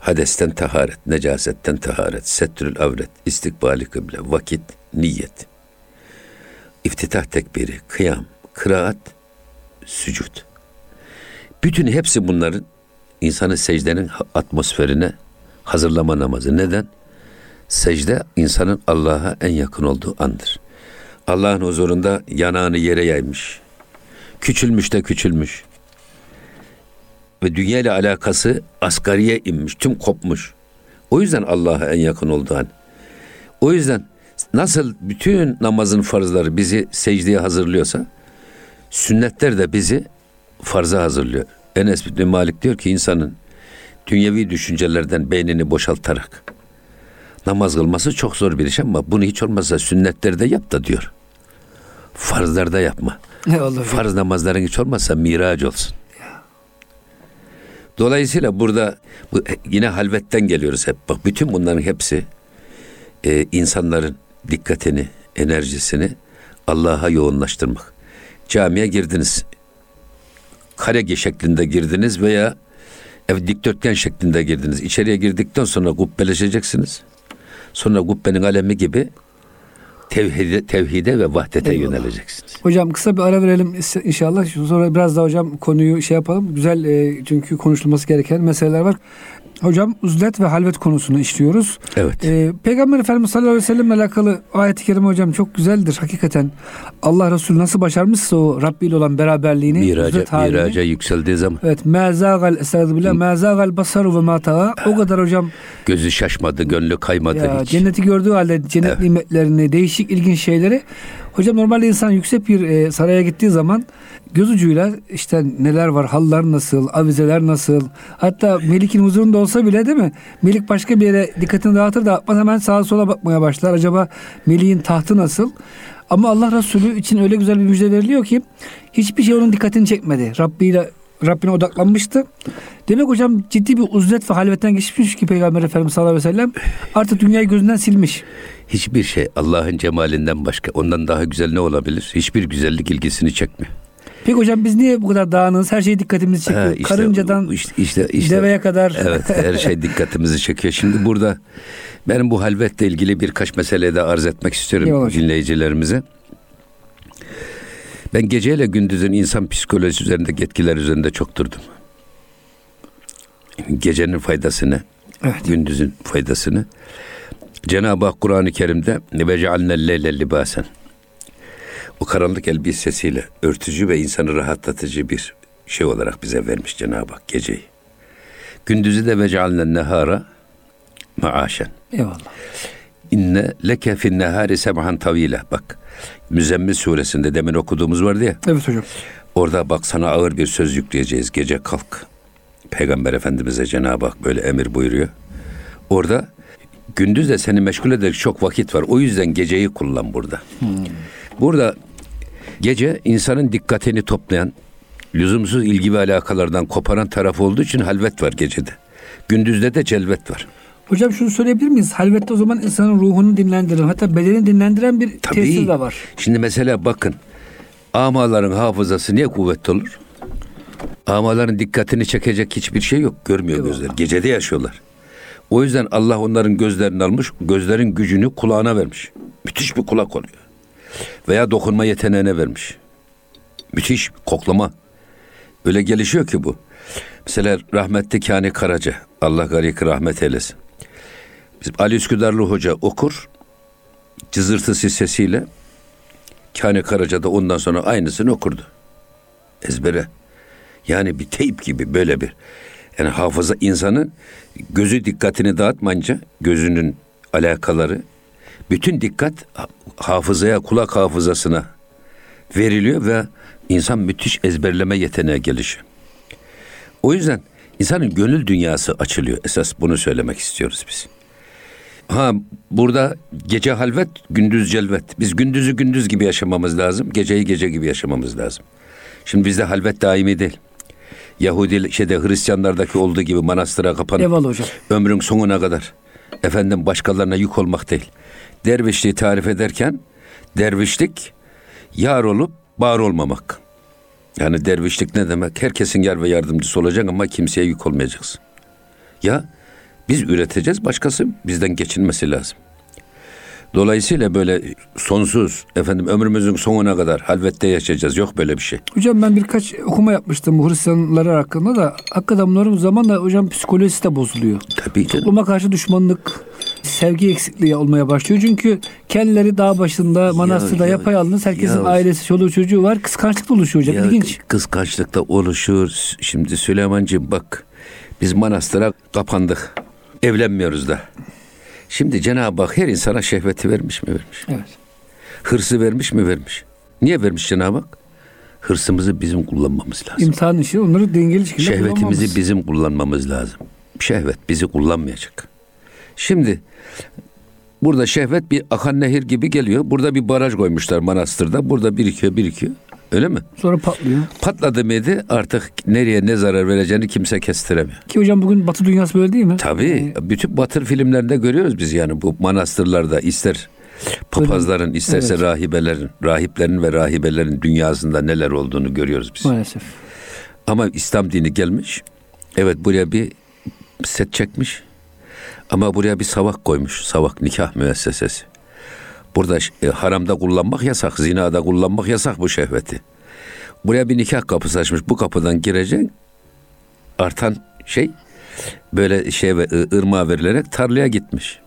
Hadesten taharet, necasetten taharet, setrül avret, istikbali kıble, vakit, niyet. İftitah tekbiri, kıyam, kıraat, sücud. Bütün hepsi bunların insanı secdenin atmosferine hazırlama namazı. Neden? Secde insanın Allah'a en yakın olduğu andır. Allah'ın huzurunda yanağını yere yaymış. Küçülmüş de küçülmüş. Ve dünya ile alakası asgariye inmiş, tüm kopmuş. O yüzden Allah'a en yakın olduğu an. O yüzden nasıl bütün namazın farzları bizi secdeye hazırlıyorsa, sünnetler de bizi farza hazırlıyor. Enes bin Malik diyor ki insanın dünyevi düşüncelerden beynini boşaltarak Namaz kılması çok zor bir iş ama bunu hiç olmazsa sünnetlerde yap da diyor. Farzlarda yapma. Farz namazların hiç olmazsa miraç olsun. Dolayısıyla burada bu, yine halvetten geliyoruz hep. Bak bütün bunların hepsi e, insanların dikkatini, enerjisini Allah'a yoğunlaştırmak. Camiye girdiniz. Kare şeklinde girdiniz veya ev dikdörtgen şeklinde girdiniz. İçeriye girdikten sonra kubbeleşeceksiniz. Sonra kubbenin alemi gibi tevhide, tevhide ve vahdete Eyvallah. yöneleceksiniz. Hocam kısa bir ara verelim inşallah. Sonra biraz daha hocam konuyu şey yapalım. Güzel e, çünkü konuşulması gereken meseleler var. Hocam uzlet ve halvet konusunu işliyoruz. Evet. E, Peygamber Efendimiz sallallahu aleyhi ve sellem alakalı ayet-i kerime hocam çok güzeldir hakikaten. Allah Resulü nasıl başarmışsa o Rabbi ile olan beraberliğini, Miraca, miraca yükseldiği zaman Evet, mezagal estağfirullah, mezagal basaru ve matağa. O kadar hocam gözü şaşmadı, gönlü kaymadı ya, hiç. cenneti gördüğü halde cennet Evet. nimetlerini, değişik ilginç şeyleri. Hocam normalde insan yüksek bir e, saraya gittiği zaman göz ucuyla işte neler var, hallar nasıl, avizeler nasıl. Hatta Melik'in huzurunda olsa bile değil mi? Melik başka bir yere dikkatini dağıtır da hemen sağa sola bakmaya başlar. Acaba Melik'in tahtı nasıl? Ama Allah Resulü için öyle güzel bir müjde veriliyor ki hiçbir şey onun dikkatini çekmedi. Rabbi ile Rabbine odaklanmıştı. Demek hocam ciddi bir uzlet ve halvetten geçmiş ki Peygamber Efendimiz sallallahu aleyhi ve sellem artık dünyayı gözünden silmiş. Hiçbir şey Allah'ın cemalinden başka, ondan daha güzel ne olabilir? Hiçbir güzellik ilgisini çekmiyor. Peki hocam biz niye bu kadar dağınığız? Her şey dikkatimizi çekiyor. Ha, işte- Karıncadan işte, işte, işte- deveye kadar. Evet her şey dikkatimizi çekiyor. Şimdi burada benim bu halvetle ilgili birkaç mesele de arz etmek istiyorum dinleyicilerimize. Ben geceyle gündüzün insan psikolojisi üzerindeki etkiler üzerinde çok durdum. Gecenin faydasını, Evet. gündüzün faydasını. Cenab-ı Hak Kur'an-ı Kerim'de ve cealnel leyle libasen. O karanlık elbisesiyle örtücü ve insanı rahatlatıcı bir şey olarak bize vermiş Cenab-ı Hak geceyi. Gündüzü de ve cealnen nehara maaşen. Eyvallah. İnne leke fin nehari sebhan tavile. Bak Müzzemmil suresinde demin okuduğumuz vardı ya. Evet hocam. Orada bak sana ağır bir söz yükleyeceğiz. Gece kalk. Peygamber Efendimiz'e Cenab-ı Hak böyle emir buyuruyor. Orada gündüz de seni meşgul edecek çok vakit var. O yüzden geceyi kullan burada. Burada gece insanın dikkatini toplayan, lüzumsuz ilgi ve alakalardan koparan taraf olduğu için halvet var gecede. Gündüzde de celvet var. Hocam şunu söyleyebilir miyiz? Halvette o zaman insanın ruhunu dinlendiren hatta bedenini dinlendiren bir Tabii. tesir de var. Şimdi mesela bakın. Amaların hafızası niye kuvvetli olur? Amaların dikkatini çekecek hiçbir şey yok. Görmüyor Eyvallah. gözler. Gecede yaşıyorlar. O yüzden Allah onların gözlerini almış, gözlerin gücünü kulağına vermiş. Müthiş bir kulak oluyor. Veya dokunma yeteneğine vermiş. Müthiş koklama. Öyle gelişiyor ki bu. Mesela rahmetli Kani Karaca, Allah garik rahmet eylesin. Bizim Ali Üsküdarlı Hoca okur, cızırtısı sesiyle Kani Karaca da ondan sonra aynısını okurdu. Ezbere. Yani bir teyp gibi böyle bir. Yani hafıza insanın gözü dikkatini dağıtmayınca gözünün alakaları bütün dikkat ha- hafızaya, kulak hafızasına veriliyor ve insan müthiş ezberleme yeteneği gelişiyor. O yüzden insanın gönül dünyası açılıyor. Esas bunu söylemek istiyoruz biz. Ha burada gece halvet, gündüz celvet. Biz gündüzü gündüz gibi yaşamamız lazım, geceyi gece gibi yaşamamız lazım. Şimdi bizde halvet daimi değil. Yahudi şeyde Hristiyanlardaki olduğu gibi manastıra kapanıp Eyvallah hocam. ömrün sonuna kadar efendim başkalarına yük olmak değil. Dervişliği tarif ederken dervişlik yar olup bağır olmamak. Yani dervişlik ne demek? Herkesin yar ve yardımcısı olacak ama kimseye yük olmayacaksın. Ya biz üreteceğiz, başkası bizden geçinmesi lazım. Dolayısıyla böyle sonsuz efendim ömrümüzün sonuna kadar halvette yaşayacağız. Yok böyle bir şey. Hocam ben birkaç okuma yapmıştım bu Hristiyanlar hakkında da hakikaten bunların zamanla hocam psikolojisi de bozuluyor. Tabii ki. Topluma karşı düşmanlık, sevgi eksikliği olmaya başlıyor. Çünkü kendileri dağ başında, manastırda ya, yapayalnız. Herkesin ya. ailesi, çoluğu çocuğu var. Kıskançlık oluşuyor hocam. Ya İlginç. kıskançlıkta oluşur. Şimdi Süleymancığım bak biz manastıra kapandık. Evlenmiyoruz da. Şimdi Cenab-ı Hak her insana şehveti vermiş mi vermiş. Evet. Hırsı vermiş mi vermiş. Niye vermiş Cenab-ı Hak? Hırsımızı bizim kullanmamız lazım. İmtihan işi onları dengeli şekilde Şehvetimizi kullanmamız. bizim kullanmamız lazım. Şehvet bizi kullanmayacak. Şimdi Burada şehvet bir akan nehir gibi geliyor. Burada bir baraj koymuşlar manastırda. Burada birikiyor birikiyor. Öyle mi? Sonra patlıyor. Patladı mıydı artık nereye ne zarar vereceğini kimse kestiremiyor. Ki hocam bugün Batı dünyası böyle değil mi? Tabii. Bütün batı filmlerinde görüyoruz biz yani bu manastırlarda ister papazların isterse Evet. rahibelerin, rahiplerin ve rahibelerin dünyasında neler olduğunu görüyoruz biz. Maalesef. Ama İslam dini gelmiş. Evet buraya bir set çekmiş. Ama buraya bir savak koymuş. Savak nikah müessesesi. Burada e, haramda kullanmak yasak, zinada kullanmak yasak bu şehveti. Buraya bir nikah kapısı açmış. Bu kapıdan gireceksin. Artan şey böyle şey ve ırmağa verilerek tarlaya gitmiş.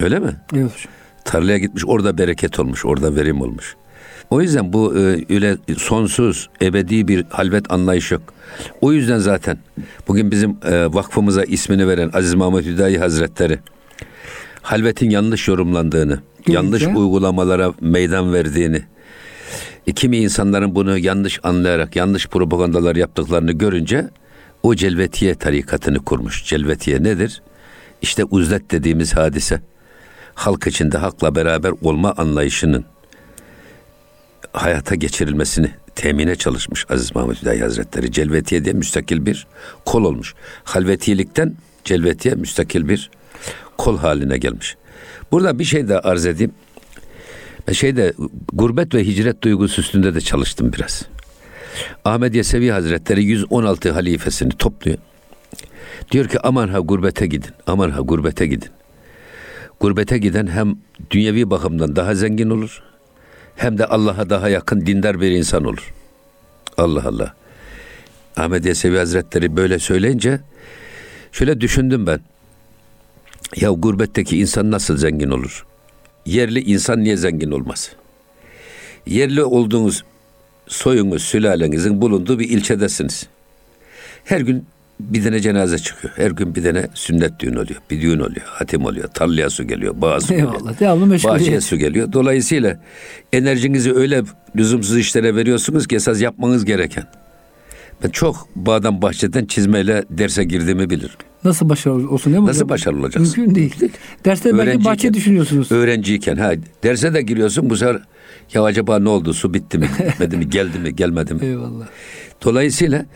Öyle mi? Evet hocam. Tarlaya gitmiş orada bereket olmuş, orada verim olmuş. O yüzden bu e, öyle sonsuz, ebedi bir halvet anlayış yok. O yüzden zaten bugün bizim e, vakfımıza ismini veren Aziz Mahmut Hüdayi Hazretleri halvetin yanlış yorumlandığını, Görünce- yanlış uygulamalara meydan verdiğini, e, kimi insanların bunu yanlış anlayarak yanlış propagandalar yaptıklarını görünce o celvetiye tarikatını kurmuş. Celvetiye nedir? İşte uzlet dediğimiz hadise halk içinde hakla beraber olma anlayışının hayata geçirilmesini temine çalışmış Aziz Mahmut Hüdayi Hazretleri. Celvetiye diye müstakil bir kol olmuş. Halvetiyelikten celvetiye müstakil bir kol haline gelmiş. Burada bir şey daha arz edeyim. Ben şeyde gurbet ve hicret duygusu üstünde de çalıştım biraz. Ahmet Yesevi Hazretleri 116 halifesini topluyor. Diyor ki aman ha gurbete gidin. Aman ha gurbete gidin. Gurbete giden hem dünyevi bakımdan daha zengin olur hem de Allah'a daha yakın dindar bir insan olur. Allah Allah. Ahmet Yesevi Hazretleri böyle söyleyince şöyle düşündüm ben. Ya gurbetteki insan nasıl zengin olur? Yerli insan niye zengin olmaz? Yerli olduğunuz soyunuz, sülalenizin bulunduğu bir ilçedesiniz. Her gün bir tane cenaze çıkıyor. Her gün bir tane sünnet düğün oluyor. Bir düğün oluyor. Hatim oluyor. Tarlaya su geliyor. Bağa su geliyor. Eyvallah. Devamlı meşguliyet. Bahçeye su geliyor. Dolayısıyla enerjinizi öyle lüzumsuz işlere veriyorsunuz ki esas yapmanız gereken. Ben çok bağdan bahçeden çizmeyle derse girdiğimi bilirim. Nasıl başarılı olsun değil mi Nasıl başarılı olacaksın? Mümkün değil. Derste belki bahçe düşünüyorsunuz. Öğrenciyken ha derse de giriyorsun bu sefer ya acaba ne oldu su bitti mi bitmedi mi geldi mi gelmedi mi? Eyvallah. Dolayısıyla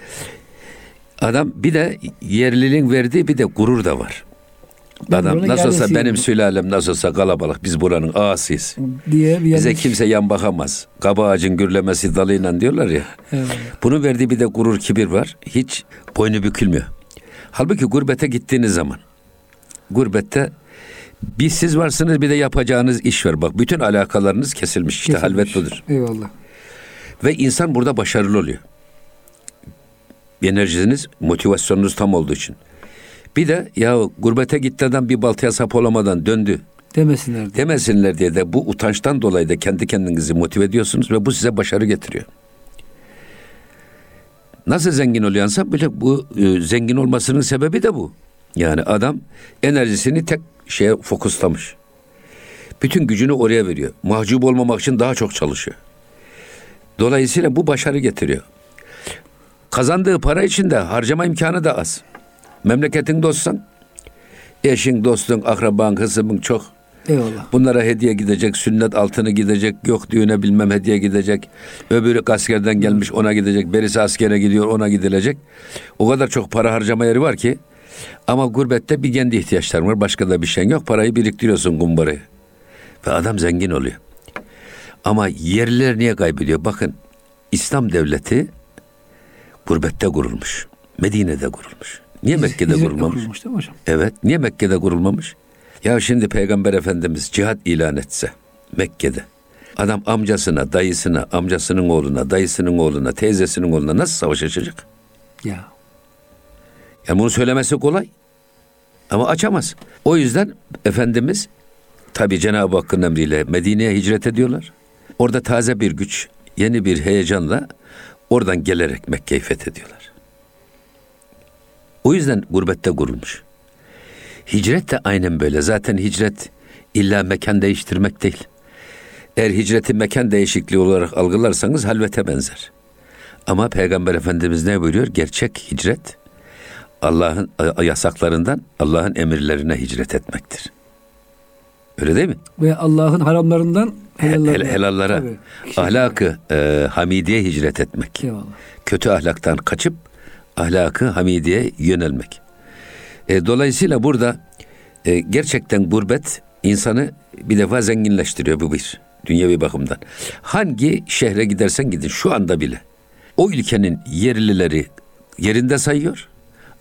adam bir de yerliliğin verdiği bir de gurur da var. Adam buranın nasıl olsa yerlisiyim. benim sülalem nasıl olsa kalabalık biz buranın ağasıyız. Diye bir Bize kimse yan bakamaz. Kaba ağacın gürlemesi dalıyla diyorlar ya. Eyvallah. Bunun verdiği bir de gurur kibir var. Hiç boynu bükülmüyor. Halbuki gurbete gittiğiniz zaman gurbette bir siz varsınız bir de yapacağınız iş var. Bak bütün alakalarınız kesilmiş. İşte Kesilmiş. halvet budur. Eyvallah. Ve insan burada başarılı oluyor. Enerjiniz, motivasyonunuz tam olduğu için. Bir de ya gurbete adam bir baltaya sap olamadan döndü Demesinler diye. demesinler diye de bu utançtan dolayı da kendi kendinizi motive ediyorsunuz ve bu size başarı getiriyor. Nasıl zengin oluyorsa böyle bu e, zengin olmasının sebebi de bu. Yani adam enerjisini tek şeye fokuslamış. Bütün gücünü oraya veriyor. Mahcup olmamak için daha çok çalışıyor. Dolayısıyla bu başarı getiriyor. Kazandığı para için de harcama imkanı da az. Memleketin dostsan, eşin, dostun, akraban, kısmın çok. Eyvallah. Bunlara hediye gidecek, sünnet altını gidecek, yok düğüne bilmem hediye gidecek. Öbürü askerden gelmiş ona gidecek, berisi askere gidiyor ona gidilecek. O kadar çok para harcama yeri var ki. Ama gurbette bir kendi ihtiyaçların var, başka da bir şeyin yok. Parayı biriktiriyorsun kumbarayı. Ve adam zengin oluyor. Ama yerliler niye kaybediyor? Bakın İslam devleti gurbette kurulmuş. Medine'de kurulmuş. Niye Mekke'de kurulmamış? kurulmuş değil mi hocam? Evet. Niye Mekke'de kurulmamış? Ya şimdi Peygamber Efendimiz cihat ilan etse Mekke'de. Adam amcasına, dayısına, amcasının oğluna, dayısının oğluna, teyzesinin oğluna nasıl savaş açacak? Ya. Yani bunu söylemesi kolay. Ama açamaz. O yüzden Efendimiz tabi Cenab-ı Hakk'ın emriyle Medine'ye hicret ediyorlar. Orada taze bir güç, yeni bir heyecanla oradan gelerek Mekke'yi fethediyorlar. O yüzden gurbette kurulmuş. Hicret de aynen böyle. Zaten hicret illa mekan değiştirmek değil. Eğer hicreti mekan değişikliği olarak algılarsanız halvete benzer. Ama Peygamber Efendimiz ne buyuruyor? Gerçek hicret Allah'ın yasaklarından Allah'ın emirlerine hicret etmektir. Öyle değil mi? Ve Allah'ın haramlarından helallarına. Hel- helallara. Tabii. Ahlakı e, hamidiye hicret etmek. Eyvallah. Kötü ahlaktan kaçıp ahlakı hamidiye yönelmek. E, dolayısıyla burada e, gerçekten gurbet insanı bir defa zenginleştiriyor bu bir. Dünyevi bakımdan. Hangi şehre gidersen gidin şu anda bile. O ülkenin yerlileri yerinde sayıyor.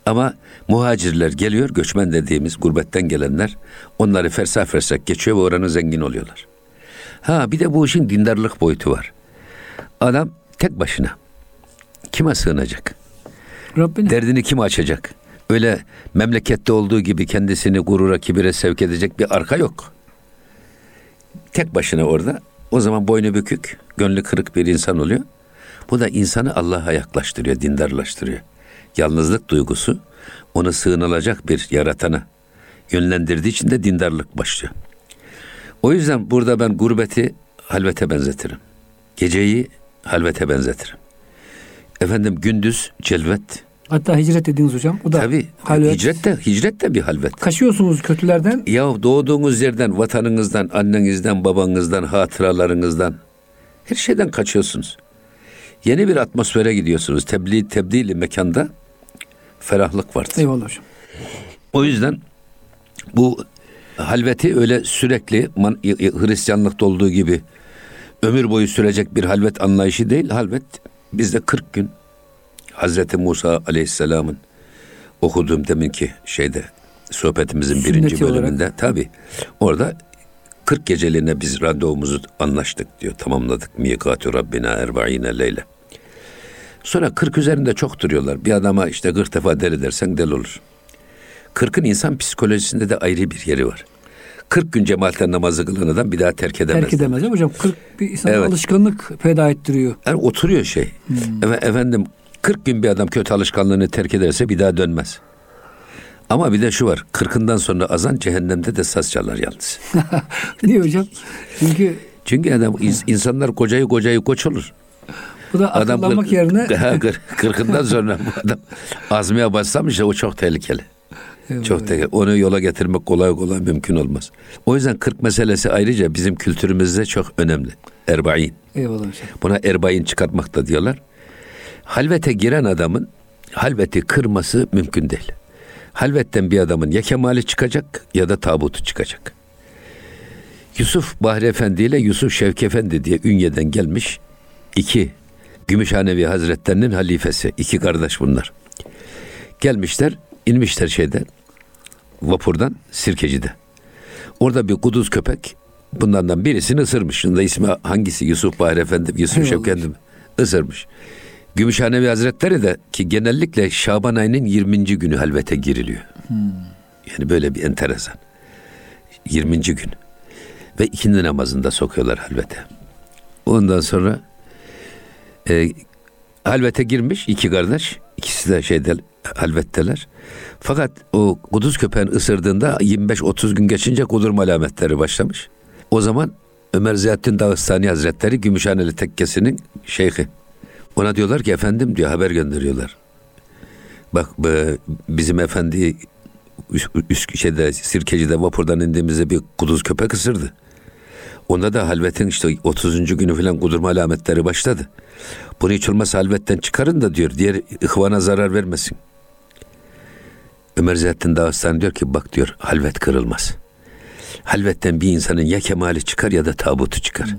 Ama muhacirler geliyor, göçmen dediğimiz gurbetten gelenler onları fersah fersah geçiyor ve oranın zengin oluyorlar. Ha bir de bu işin dindarlık boyutu var. Adam tek başına kime sığınacak? Rabbine. Derdini kim açacak? Öyle memlekette olduğu gibi kendisini gurura, kibire sevk edecek bir arka yok. Tek başına orada. O zaman boynu bükük, gönlü kırık bir insan oluyor. Bu da insanı Allah'a yaklaştırıyor, dindarlaştırıyor. Yalnızlık duygusu onu sığınılacak bir yaratana yönlendirdiği için de dindarlık başlıyor. O yüzden burada ben gurbeti halvete benzetirim. Geceyi halvete benzetirim. Efendim gündüz celvet, Hatta hicret dediğiniz hocam. O da Tabii. halvet. Hicret de, hicret de bir halvet. Kaçıyorsunuz kötülerden. Ya doğduğunuz yerden, vatanınızdan, annenizden, babanızdan, hatıralarınızdan her şeyden kaçıyorsunuz. Yeni bir atmosfere gidiyorsunuz. Tebliğ, tebdili mekanda ferahlık vardır. Eyvallah hocam. O yüzden bu halveti öyle sürekli Hristiyanlıkta olduğu gibi ömür boyu sürecek bir halvet anlayışı değil. Halvet bizde 40 gün Hazreti Musa Aleyhisselam'ın okuduğum deminki şeyde sohbetimizin Sünneti birinci olarak. bölümünde tabi orada 40 geceliğine biz randevumuzu anlaştık diyor. Tamamladık. Mikatü Rabbina erba'ine leyle. Sonra 40 üzerinde çok duruyorlar. Bir adama işte 40 defa deli dersen deli olur. 40'ın insan psikolojisinde de ayrı bir yeri var. 40 gün cemaatle namazı kılan adam bir daha terk edemez. Terk edemez. Hocam 40 bir insan Evet. alışkanlık feda ettiriyor. Yani oturuyor şey. Hmm. Efe- efendim 40 gün bir adam kötü alışkanlığını terk ederse bir daha dönmez. Ama bir de şu var. 40'ından sonra azan cehennemde de saz çalar yalnız. Niye hocam? Çünkü Çünkü adam ins- insanlar kocayı kocayı koç olur. bu da Adam kırk- yerine kırkından sonra bu adam azmaya başlamış ya o çok tehlikeli. Çok tehlikeli. Onu yola getirmek kolay kolay mümkün olmaz. O yüzden 40 meselesi ayrıca bizim kültürümüzde çok önemli. Erbain. Eyvallah hocam. Buna erbain çıkartmak da diyorlar. Halvete giren adamın halveti kırması mümkün değil. Halvetten bir adamın ya kemali çıkacak ya da tabutu çıkacak. Yusuf Bahri Efendi ile Yusuf Şevki Efendi diye Ünye'den gelmiş iki Gümüşhanevi Hazretlerinin halifesi. iki kardeş bunlar. Gelmişler, inmişler şeyden, vapurdan, Sirkeci'de. Orada bir kuduz köpek bunlardan birisini ısırmış. Şunda ismi hangisi? Yusuf Bahri Efendi, Yusuf Efendi mi? Isırmış. Gümüşhanevi Hazretleri de ki genellikle Şaban ayının 20. günü halvete giriliyor. Yani böyle bir enteresan. 20. gün. Ve ikindi namazında sokuyorlar halvete. Ondan sonra e, halvete girmiş iki kardeş. İkisi de şeyde halvetteler. Fakat o kuduz köpeğin ısırdığında 25-30 gün geçince kudurma alametleri başlamış. O zaman Ömer Ziyaddin Dağıstani Hazretleri Gümüşhaneli Tekkesi'nin şeyhi. Ona diyorlar ki efendim diyor haber gönderiyorlar. Bak bizim efendi üst, üst şeyde Sirkeci'de vapurdan indiğimizde bir kuduz köpek ısırdı. Onda da halvetin işte 30. günü falan kudurma alametleri başladı. Bunu hiç olmazsa halvetten çıkarın da diyor diğer ihvana zarar vermesin. Ömer Ziyaddin Dağıstan diyor ki bak diyor halvet kırılmaz. Halvetten bir insanın ya kemali çıkar ya da tabutu çıkar.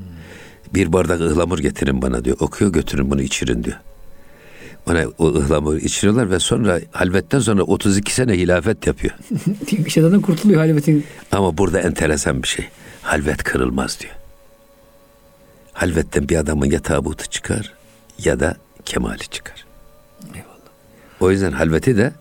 Bir bardak ıhlamur getirin bana diyor. Okuyor götürün bunu içirin diyor. Ona o ıhlamuru içiriyorlar ve sonra halvetten sonra 32 sene hilafet yapıyor. Şeyden kurtuluyor halvetin. Ama burada enteresan bir şey. Halvet kırılmaz diyor. Halvetten bir adamın ya tabutu çıkar ya da kemali çıkar. Eyvallah. O yüzden halveti de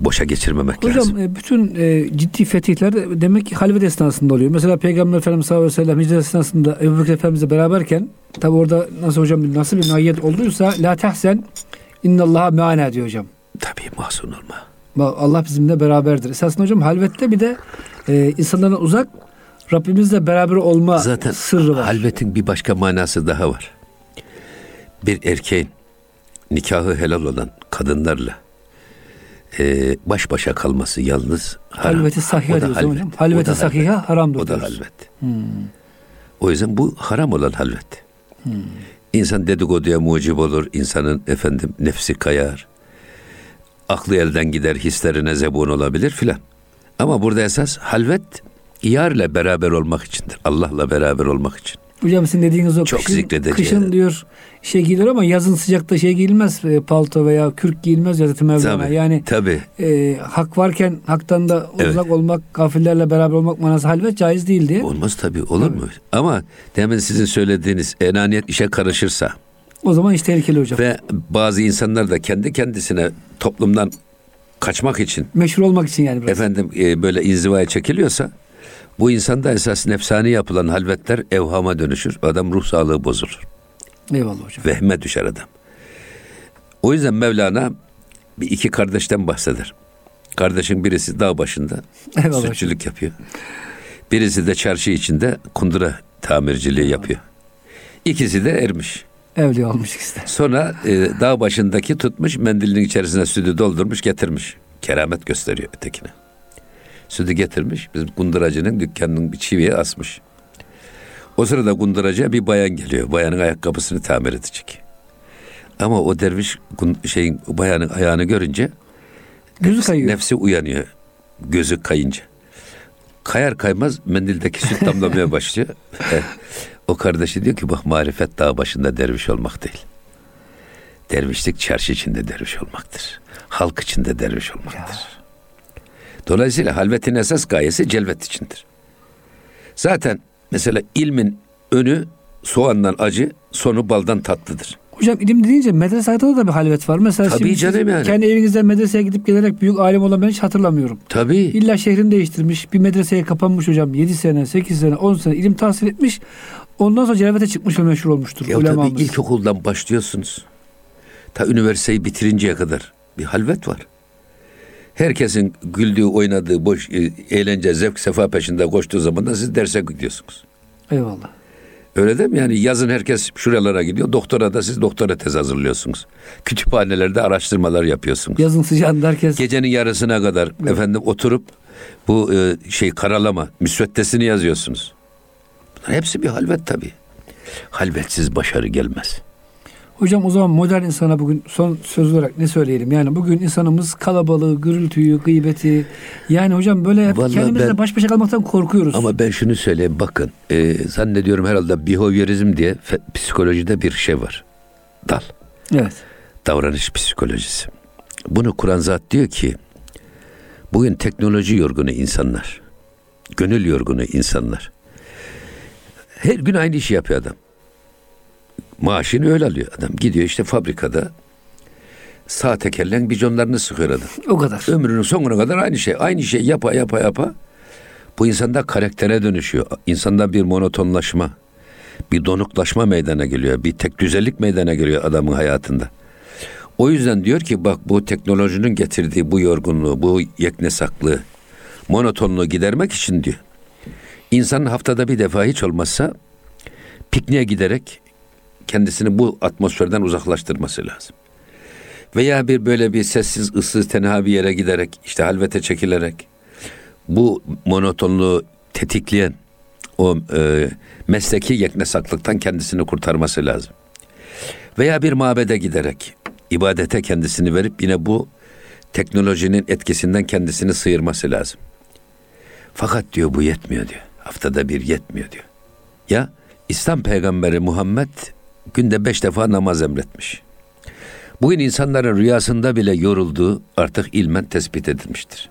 boşa geçirmemek Hocam lazım. e, bütün e, ciddi fetihler de demek ki halvet esnasında oluyor. Mesela Peygamber Efendimiz sallallahu aleyhi ve sellem hicret esnasında Ebu Bekir Efendimizle beraberken tabi orada nasıl hocam nasıl bir naiyet olduysa la tehsen innallaha meana diyor hocam. Tabii mahzun olma. Bak, Allah bizimle beraberdir. Esasında hocam halvette bir de e, insanlardan uzak Rabbimizle beraber olma Zaten sırrı var. halvetin bir başka manası daha var. Bir erkeğin nikahı helal olan kadınlarla e, baş başa kalması yalnız haram. Halveti sahiha diyoruz halvet. hocam. Halveti sahiha haramdır O da diyoruz. halvet. O yüzden bu haram olan halvet. İnsan dedikoduya mucib olur. insanın efendim nefsi kayar. Aklı elden gider, hislerine zebun olabilir filan. Ama burada esas halvet yarla beraber olmak içindir. Allah'la beraber olmak için. Hocam sizin dediğiniz o Çok kışın, zikredeceği. kışın diyor şey giyilir ama yazın sıcakta şey giyilmez e, palto veya kürk giyilmez Hazreti Mevlana. Tabii. Yani Tabii. e, hak varken haktan da Evet. uzak olmak, gafillerle beraber olmak manası halvet caiz değil diye. Olmaz tabii. Olur mu? Ama demin sizin söylediğiniz enaniyet işe karışırsa O zaman iş tehlikeli hocam. ve bazı insanlar da kendi kendisine toplumdan kaçmak için Meşhur olmak için yani biraz. efendim e, böyle inzivaya çekiliyorsa bu insanda esas nefsani yapılan halvetler evhama dönüşür. Adam ruh sağlığı bozulur. Eyvallah hocam. Vehme düşer adam. O yüzden Mevlana bir iki kardeşten bahseder. Kardeşin birisi dağ başında Eyvallah hocam. sütçülük yapıyor. Birisi de çarşı içinde kundura tamirciliği yapıyor. İkisi de ermiş. Evliya olmuş ikisi de. Sonra e, dağ başındaki tutmuş mendilin içerisine sütü doldurmuş getirmiş. Keramet gösteriyor ötekine. Sütü getirmiş. Bizim kunduracının dükkanının bir çiviye asmış. O sırada kunduracıya bir bayan geliyor. Bayanın ayakkabısını tamir edecek. Ama o derviş şeyin bayanın ayağını görünce Gözü kayıyor. nefsi uyanıyor. Gözü kayınca. Kayar kaymaz mendildeki süt damlamaya başlıyor. O kardeşi diyor ki bak marifet dağ başında derviş olmak değil. Dervişlik çarşı içinde derviş olmaktır. Halk içinde derviş olmaktır. Dolayısıyla halvetin esas gayesi celvet içindir. Zaten mesela ilmin önü soğandan acı, sonu baldan tatlıdır. Hocam ilim deyince medrese hayatında da bir halvet var. Mesela Tabii şimdi canım yani. kendi evinizde medreseye gidip gelerek büyük alim olan ben hiç hatırlamıyorum. Tabii. İlla şehrini değiştirmiş. Bir medreseye kapanmış hocam. 7 sene, 8 sene, 10 sene ilim tahsil etmiş. Ondan sonra celvete çıkmış ve meşhur olmuştur. Ya ulemamız. tabii ilkokuldan başlıyorsunuz. Ta üniversiteyi bitirinceye kadar bir halvet var. Herkesin güldüğü, oynadığı, boş e, eğlence, zevk, sefa peşinde koştuğu zaman da siz derse gidiyorsunuz. Eyvallah. Öyle değil mi? Yani yazın herkes şuralara gidiyor. Doktora da siz doktora tez hazırlıyorsunuz. Kütüphanelerde araştırmalar yapıyorsunuz. Yazın sıcağında herkes Gecenin yarısına kadar efendim oturup bu e, şey karalama müsveddesini yazıyorsunuz. Bunlar hepsi bir halvet tabii. Halvetsiz başarı gelmez. Hocam o zaman modern insana bugün son söz olarak ne söyleyelim? Yani bugün insanımız kalabalığı, gürültüyü, gıybeti yani hocam böyle hep Vallahi kendimizle ben- baş başa kalmaktan korkuyoruz. Ama ben şunu söyleyeyim bakın e, zannediyorum herhalde behaviorizm diye fe- psikolojide bir şey var. Dal. Evet. Davranış psikolojisi. Bunu Kur'an zat diyor ki bugün teknoloji yorgunu insanlar. Gönül yorgunu insanlar. Her gün aynı işi yapıyor adam. Maaşını öyle alıyor adam. Gidiyor işte fabrikada sağ tekerlen biconlarını sıkıyor adam. O kadar. Ömrünün sonuna kadar aynı şey. Aynı şey yapa yapa yapa. Bu insanda karaktere dönüşüyor. İnsanda bir monotonlaşma, bir donuklaşma meydana geliyor. Bir tek düzellik meydana geliyor adamın hayatında. O yüzden diyor ki bak bu teknolojinin getirdiği bu yorgunluğu, bu yeknesaklığı, monotonluğu gidermek için diyor. İnsanın haftada bir defa hiç olmazsa pikniğe giderek kendisini bu atmosferden uzaklaştırması lazım. Veya bir böyle bir sessiz, ıssız, tenha bir yere giderek, işte halvete çekilerek bu monotonluğu tetikleyen o e, mesleki yeknesaklıktan kendisini kurtarması lazım. Veya bir mabede giderek ibadete kendisini verip yine bu teknolojinin etkisinden kendisini sıyırması lazım. Fakat diyor bu yetmiyor diyor. Haftada bir yetmiyor diyor. Ya İslam peygamberi Muhammed günde beş defa namaz emretmiş. Bugün insanların rüyasında bile yorulduğu artık ilmen tespit edilmiştir.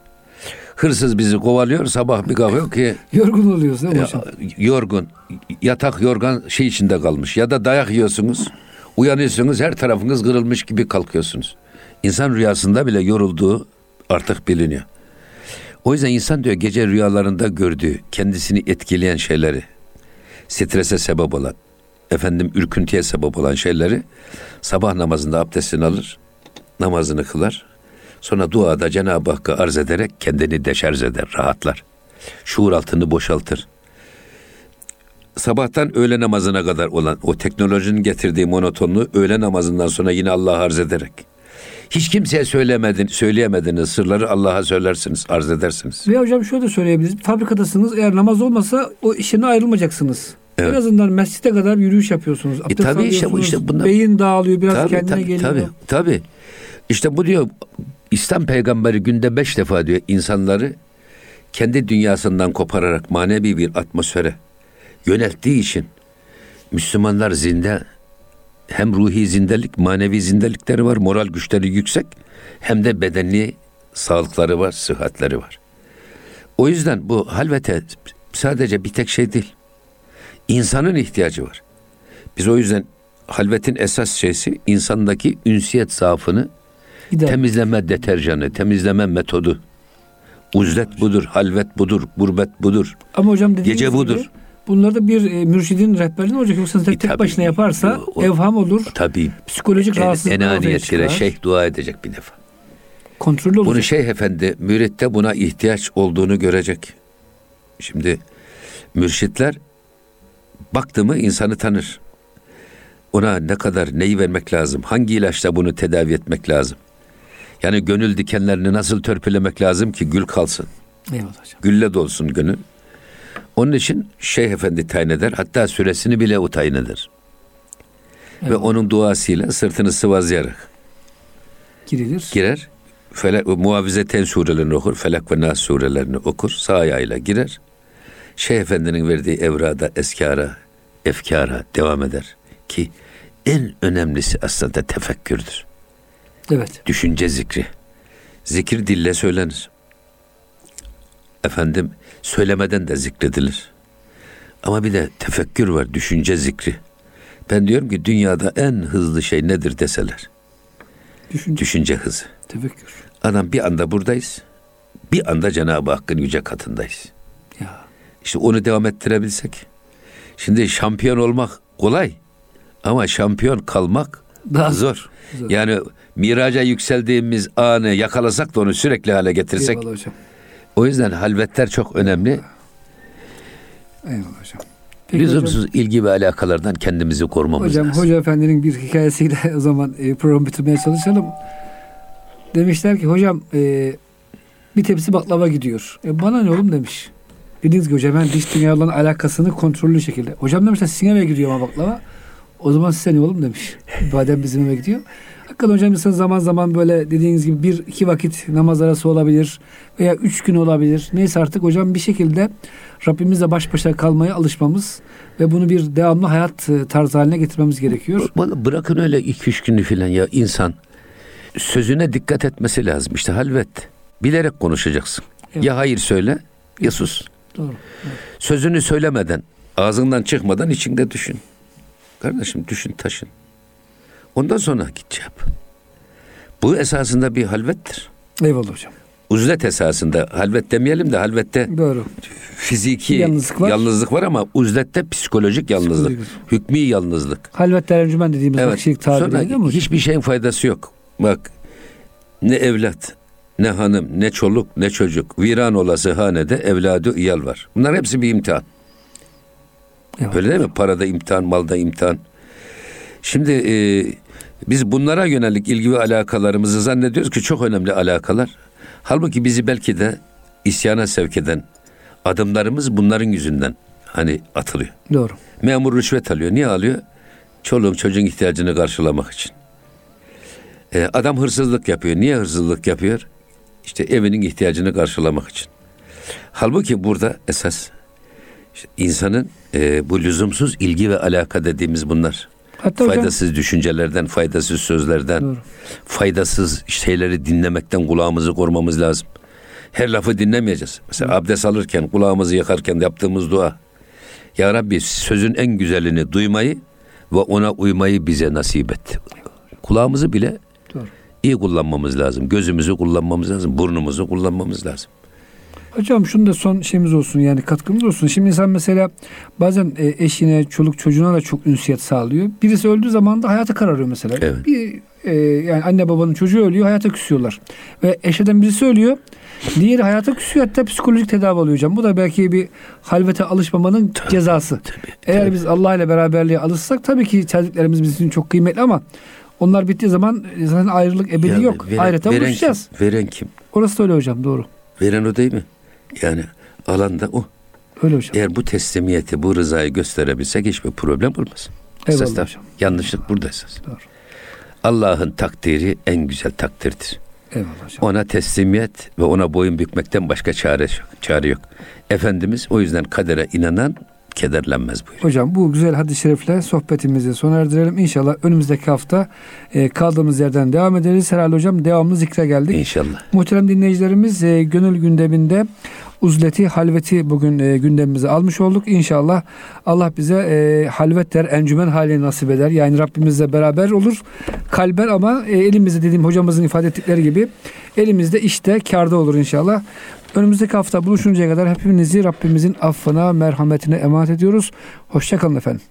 Hırsız bizi kovalıyor sabah bir kalkıyor ki Yorgun oluyoruz değil mi hocam? yorgun, yatak yorgan şey içinde kalmış ya da dayak yiyorsunuz. Uyanıyorsunuz her tarafınız kırılmış gibi kalkıyorsunuz. İnsan rüyasında bile yorulduğu artık biliniyor. O yüzden insan diyor gece rüyalarında gördüğü, kendisini etkileyen şeyleri, strese sebep olan, efendim ürküntüye sebep olan şeyleri sabah namazında abdestini alır, namazını kılar. Sonra duada Cenab-ı Hakk'a arz ederek kendini deşarj eder, rahatlar. Şuur altını boşaltır. Sabahtan öğle namazına kadar olan o teknolojinin getirdiği monotonluğu öğle namazından sonra yine Allah'a arz ederek Hiç kimseye söylemedin, söyleyemediğiniz sırları Allah'a söylersiniz, arz edersiniz. Ve hocam şöyle de söyleyebiliriz. Fabrikadasınız eğer namaz olmasa o işine ayrılmayacaksınız. Evet. En azından mescide kadar yürüyüş yapıyorsunuz. Abdest tabii işte bu- işte bunlar- Beyin dağılıyor biraz tabii, kendine tabii, geliyor. tabii, tabii. İşte bu diyor İslam peygamberi günde beş defa diyor insanları kendi dünyasından kopararak manevi bir atmosfere yönelttiği için Müslümanlar zinde hem ruhi zindelik, manevi zindelikleri var, moral güçleri yüksek hem de bedenli sağlıkları var, sıhhatleri var. O yüzden bu halvete sadece bir tek şey değil. İnsanın ihtiyacı var. Biz o yüzden halvetin esas şeysi insandaki ünsiyet zaafını Gider. temizleme deterjanı, temizleme metodu. Uzlet budur, halvet budur, gurbet budur. Ama hocam Gece gibi budur. bunlarda bir e, mürşidin rehberliği olacak. Yoksa tek, E, tek başına yaparsa O- evham olur. Tabii Psikolojik en, rahatsızlık enaniyetiyle çıkar. şeyh dua edecek bir defa. Kontrollü olacak. Bunu Şeyh Efendi müritte buna ihtiyaç olduğunu görecek. Şimdi mürşitler baktı mı insanı tanır. Ona ne kadar neyi vermek lazım? Hangi ilaçla bunu tedavi etmek lazım? Yani gönül dikenlerini nasıl törpülemek lazım ki gül kalsın? Eyvallah hocam. Gülle dolsun gönül. Onun için Şeyh Efendi tayin eder. Hatta süresini bile o tayin eder. Ve Evet. onun duasıyla sırtını sıvazlayarak Girilir. girer. Felak, muavizeten surelerini okur. Felak ve Nas surelerini okur. Sağ ayağıyla girer. Şeyh Efendi'nin verdiği evrada, eskara, efkara devam eder. Ki en önemlisi aslında tefekkürdür. Evet. Düşünce zikri. Zikir dille söylenir. Efendim söylemeden de zikredilir. Ama bir de tefekkür var, düşünce zikri. Ben diyorum ki dünyada en hızlı şey nedir deseler. Düşünce, Düşünce hızı. tefekkür. Adam bir anda buradayız. Bir anda Cenab-ı Hakk'ın yüce katındayız. İşte onu devam ettirebilsek. Şimdi şampiyon olmak kolay. Ama şampiyon kalmak Daha zor. zor. Yani miraca yükseldiğimiz anı yakalasak da onu sürekli hale getirsek. Eyvallah hocam. O yüzden halvetler çok önemli. Eyvallah hocam. Peki Lüzumsuz ilgi ve alakalardan kendimizi korumamız Hocam lazım. Hoca Efendi'nin bir hikayesiyle o zaman e, programı bitirmeye çalışalım. Demişler ki hocam e, bir tepsi baklava gidiyor. E, bana ne oğlum demiş. Dediğiniz gibi hocam ben dış dünya olan alakasını kontrollü şekilde. Hocam demişler sizin eve gidiyor ama baklava. O zaman size ne oğlum demiş. Badem bizim eve gidiyor. Hakikaten hocam insan zaman zaman böyle dediğiniz gibi bir iki vakit namaz arası olabilir veya üç gün olabilir. Neyse artık hocam bir şekilde Rabbimizle baş başa kalmaya alışmamız ve bunu bir devamlı hayat e, tarzı haline getirmemiz gerekiyor. Bırakın öyle iki üç günü filan ya insan sözüne dikkat etmesi lazım. İşte halvet. Bilerek konuşacaksın. Evet. Ya hayır söyle ya sus. Doğru. Sözünü söylemeden, ağzından çıkmadan içinde düşün. Kardeşim düşün taşın. Ondan sonra git yap. Bu esasında bir halvettir. Eyvallah hocam. Uzlet esasında halvet demeyelim de halvette Doğru. fiziki Yalnızlık var. yalnızlık var ama uzlette psikolojik yalnızlık, Psikolojik. hükmü yalnızlık. Halvet erencümen dediğimiz Evet. kişilik tabiri Sonra değil mi hiçbir şeyin faydası yok. Bak ne evlat, ne hanım, ne çoluk, ne çocuk. Viran olası hanede evladı iyal var. Bunlar hepsi bir imtihan. Eyvallah. Öyle değil mi? Parada imtihan, malda imtihan. Şimdi e, biz bunlara yönelik ilgi ve alakalarımızı zannediyoruz ki çok önemli alakalar. Halbuki bizi belki de isyana sevk eden adımlarımız bunların yüzünden hani atılıyor. Doğru. Memur rüşvet alıyor. Niye alıyor? Çoluğun çocuğun ihtiyacını karşılamak için. Ee, adam hırsızlık yapıyor. Niye hırsızlık yapıyor? İşte evinin ihtiyacını karşılamak için. Halbuki burada esas işte insanın e, bu lüzumsuz ilgi ve alaka dediğimiz bunlar. Hatta hocam faydasız düşüncelerden, faydasız sözlerden, Doğru. faydasız şeyleri dinlemekten kulağımızı korumamız lazım. Her lafı dinlemeyeceğiz. Mesela abdest alırken, kulağımızı yakarken yaptığımız dua. Ya Rabbi sözün en güzelini duymayı ve ona uymayı bize nasip et. Kulağımızı bile Doğru. İyi kullanmamız lazım. Gözümüzü kullanmamız lazım. Burnumuzu kullanmamız lazım. Hocam şunu da son şeyimiz olsun yani katkımız olsun. Şimdi insan mesela bazen e, eşine, çoluk çocuğuna da çok ünsiyet sağlıyor. Birisi öldüğü zaman da hayata kararıyor mesela. Evet. Bir e, yani anne babanın çocuğu ölüyor, hayata küsüyorlar. Ve eşeden birisi ölüyor. Diğeri hayata küsüyor hatta psikolojik tedavi alıyor hocam. Bu da belki bir halvete alışmamanın cezası. Tabii, Eğer tabii. biz Allah ile beraberliğe alışsak tabii ki içerdiklerimiz bizim için çok kıymetli ama Onlar bittiği zaman e, zaten ayrılık ebedi Yani yok. veren- Ahirete veren buluşacağız. Kim? Veren kim? Orası da öyle hocam doğru. Veren o değil mi? Yani alanda o. Öyle hocam. Eğer bu teslimiyeti, bu rızayı gösterebilsek hiçbir problem olmaz. Eyvallah Esas da hocam. yanlışlık burada esas. Doğru. Allah'ın takdiri en güzel takdirdir. Eyvallah hocam. Ona teslimiyet ve ona boyun bükmekten başka çare yok. Çare yok. Efendimiz o yüzden kadere inanan kederlenmez buyuruyor. Hocam bu güzel hadis-i şerifle sohbetimizi sona erdirelim. İnşallah önümüzdeki hafta e, kaldığımız yerden devam ederiz. Herhalde hocam devamlı zikre geldik. İnşallah. Muhterem dinleyicilerimiz e, gönül gündeminde uzleti, halveti bugün e, gündemimize almış olduk. İnşallah Allah bize e, halvet der, encümen hali nasip eder. Yani Rabbimizle beraber olur. Kalber ama e, elimizde dediğim hocamızın ifade ettikleri gibi elimizde işte karda olur inşallah. Önümüzdeki hafta buluşuncaya kadar hepinizi Rabbimizin affına, merhametine emanet ediyoruz. Hoşçakalın efendim.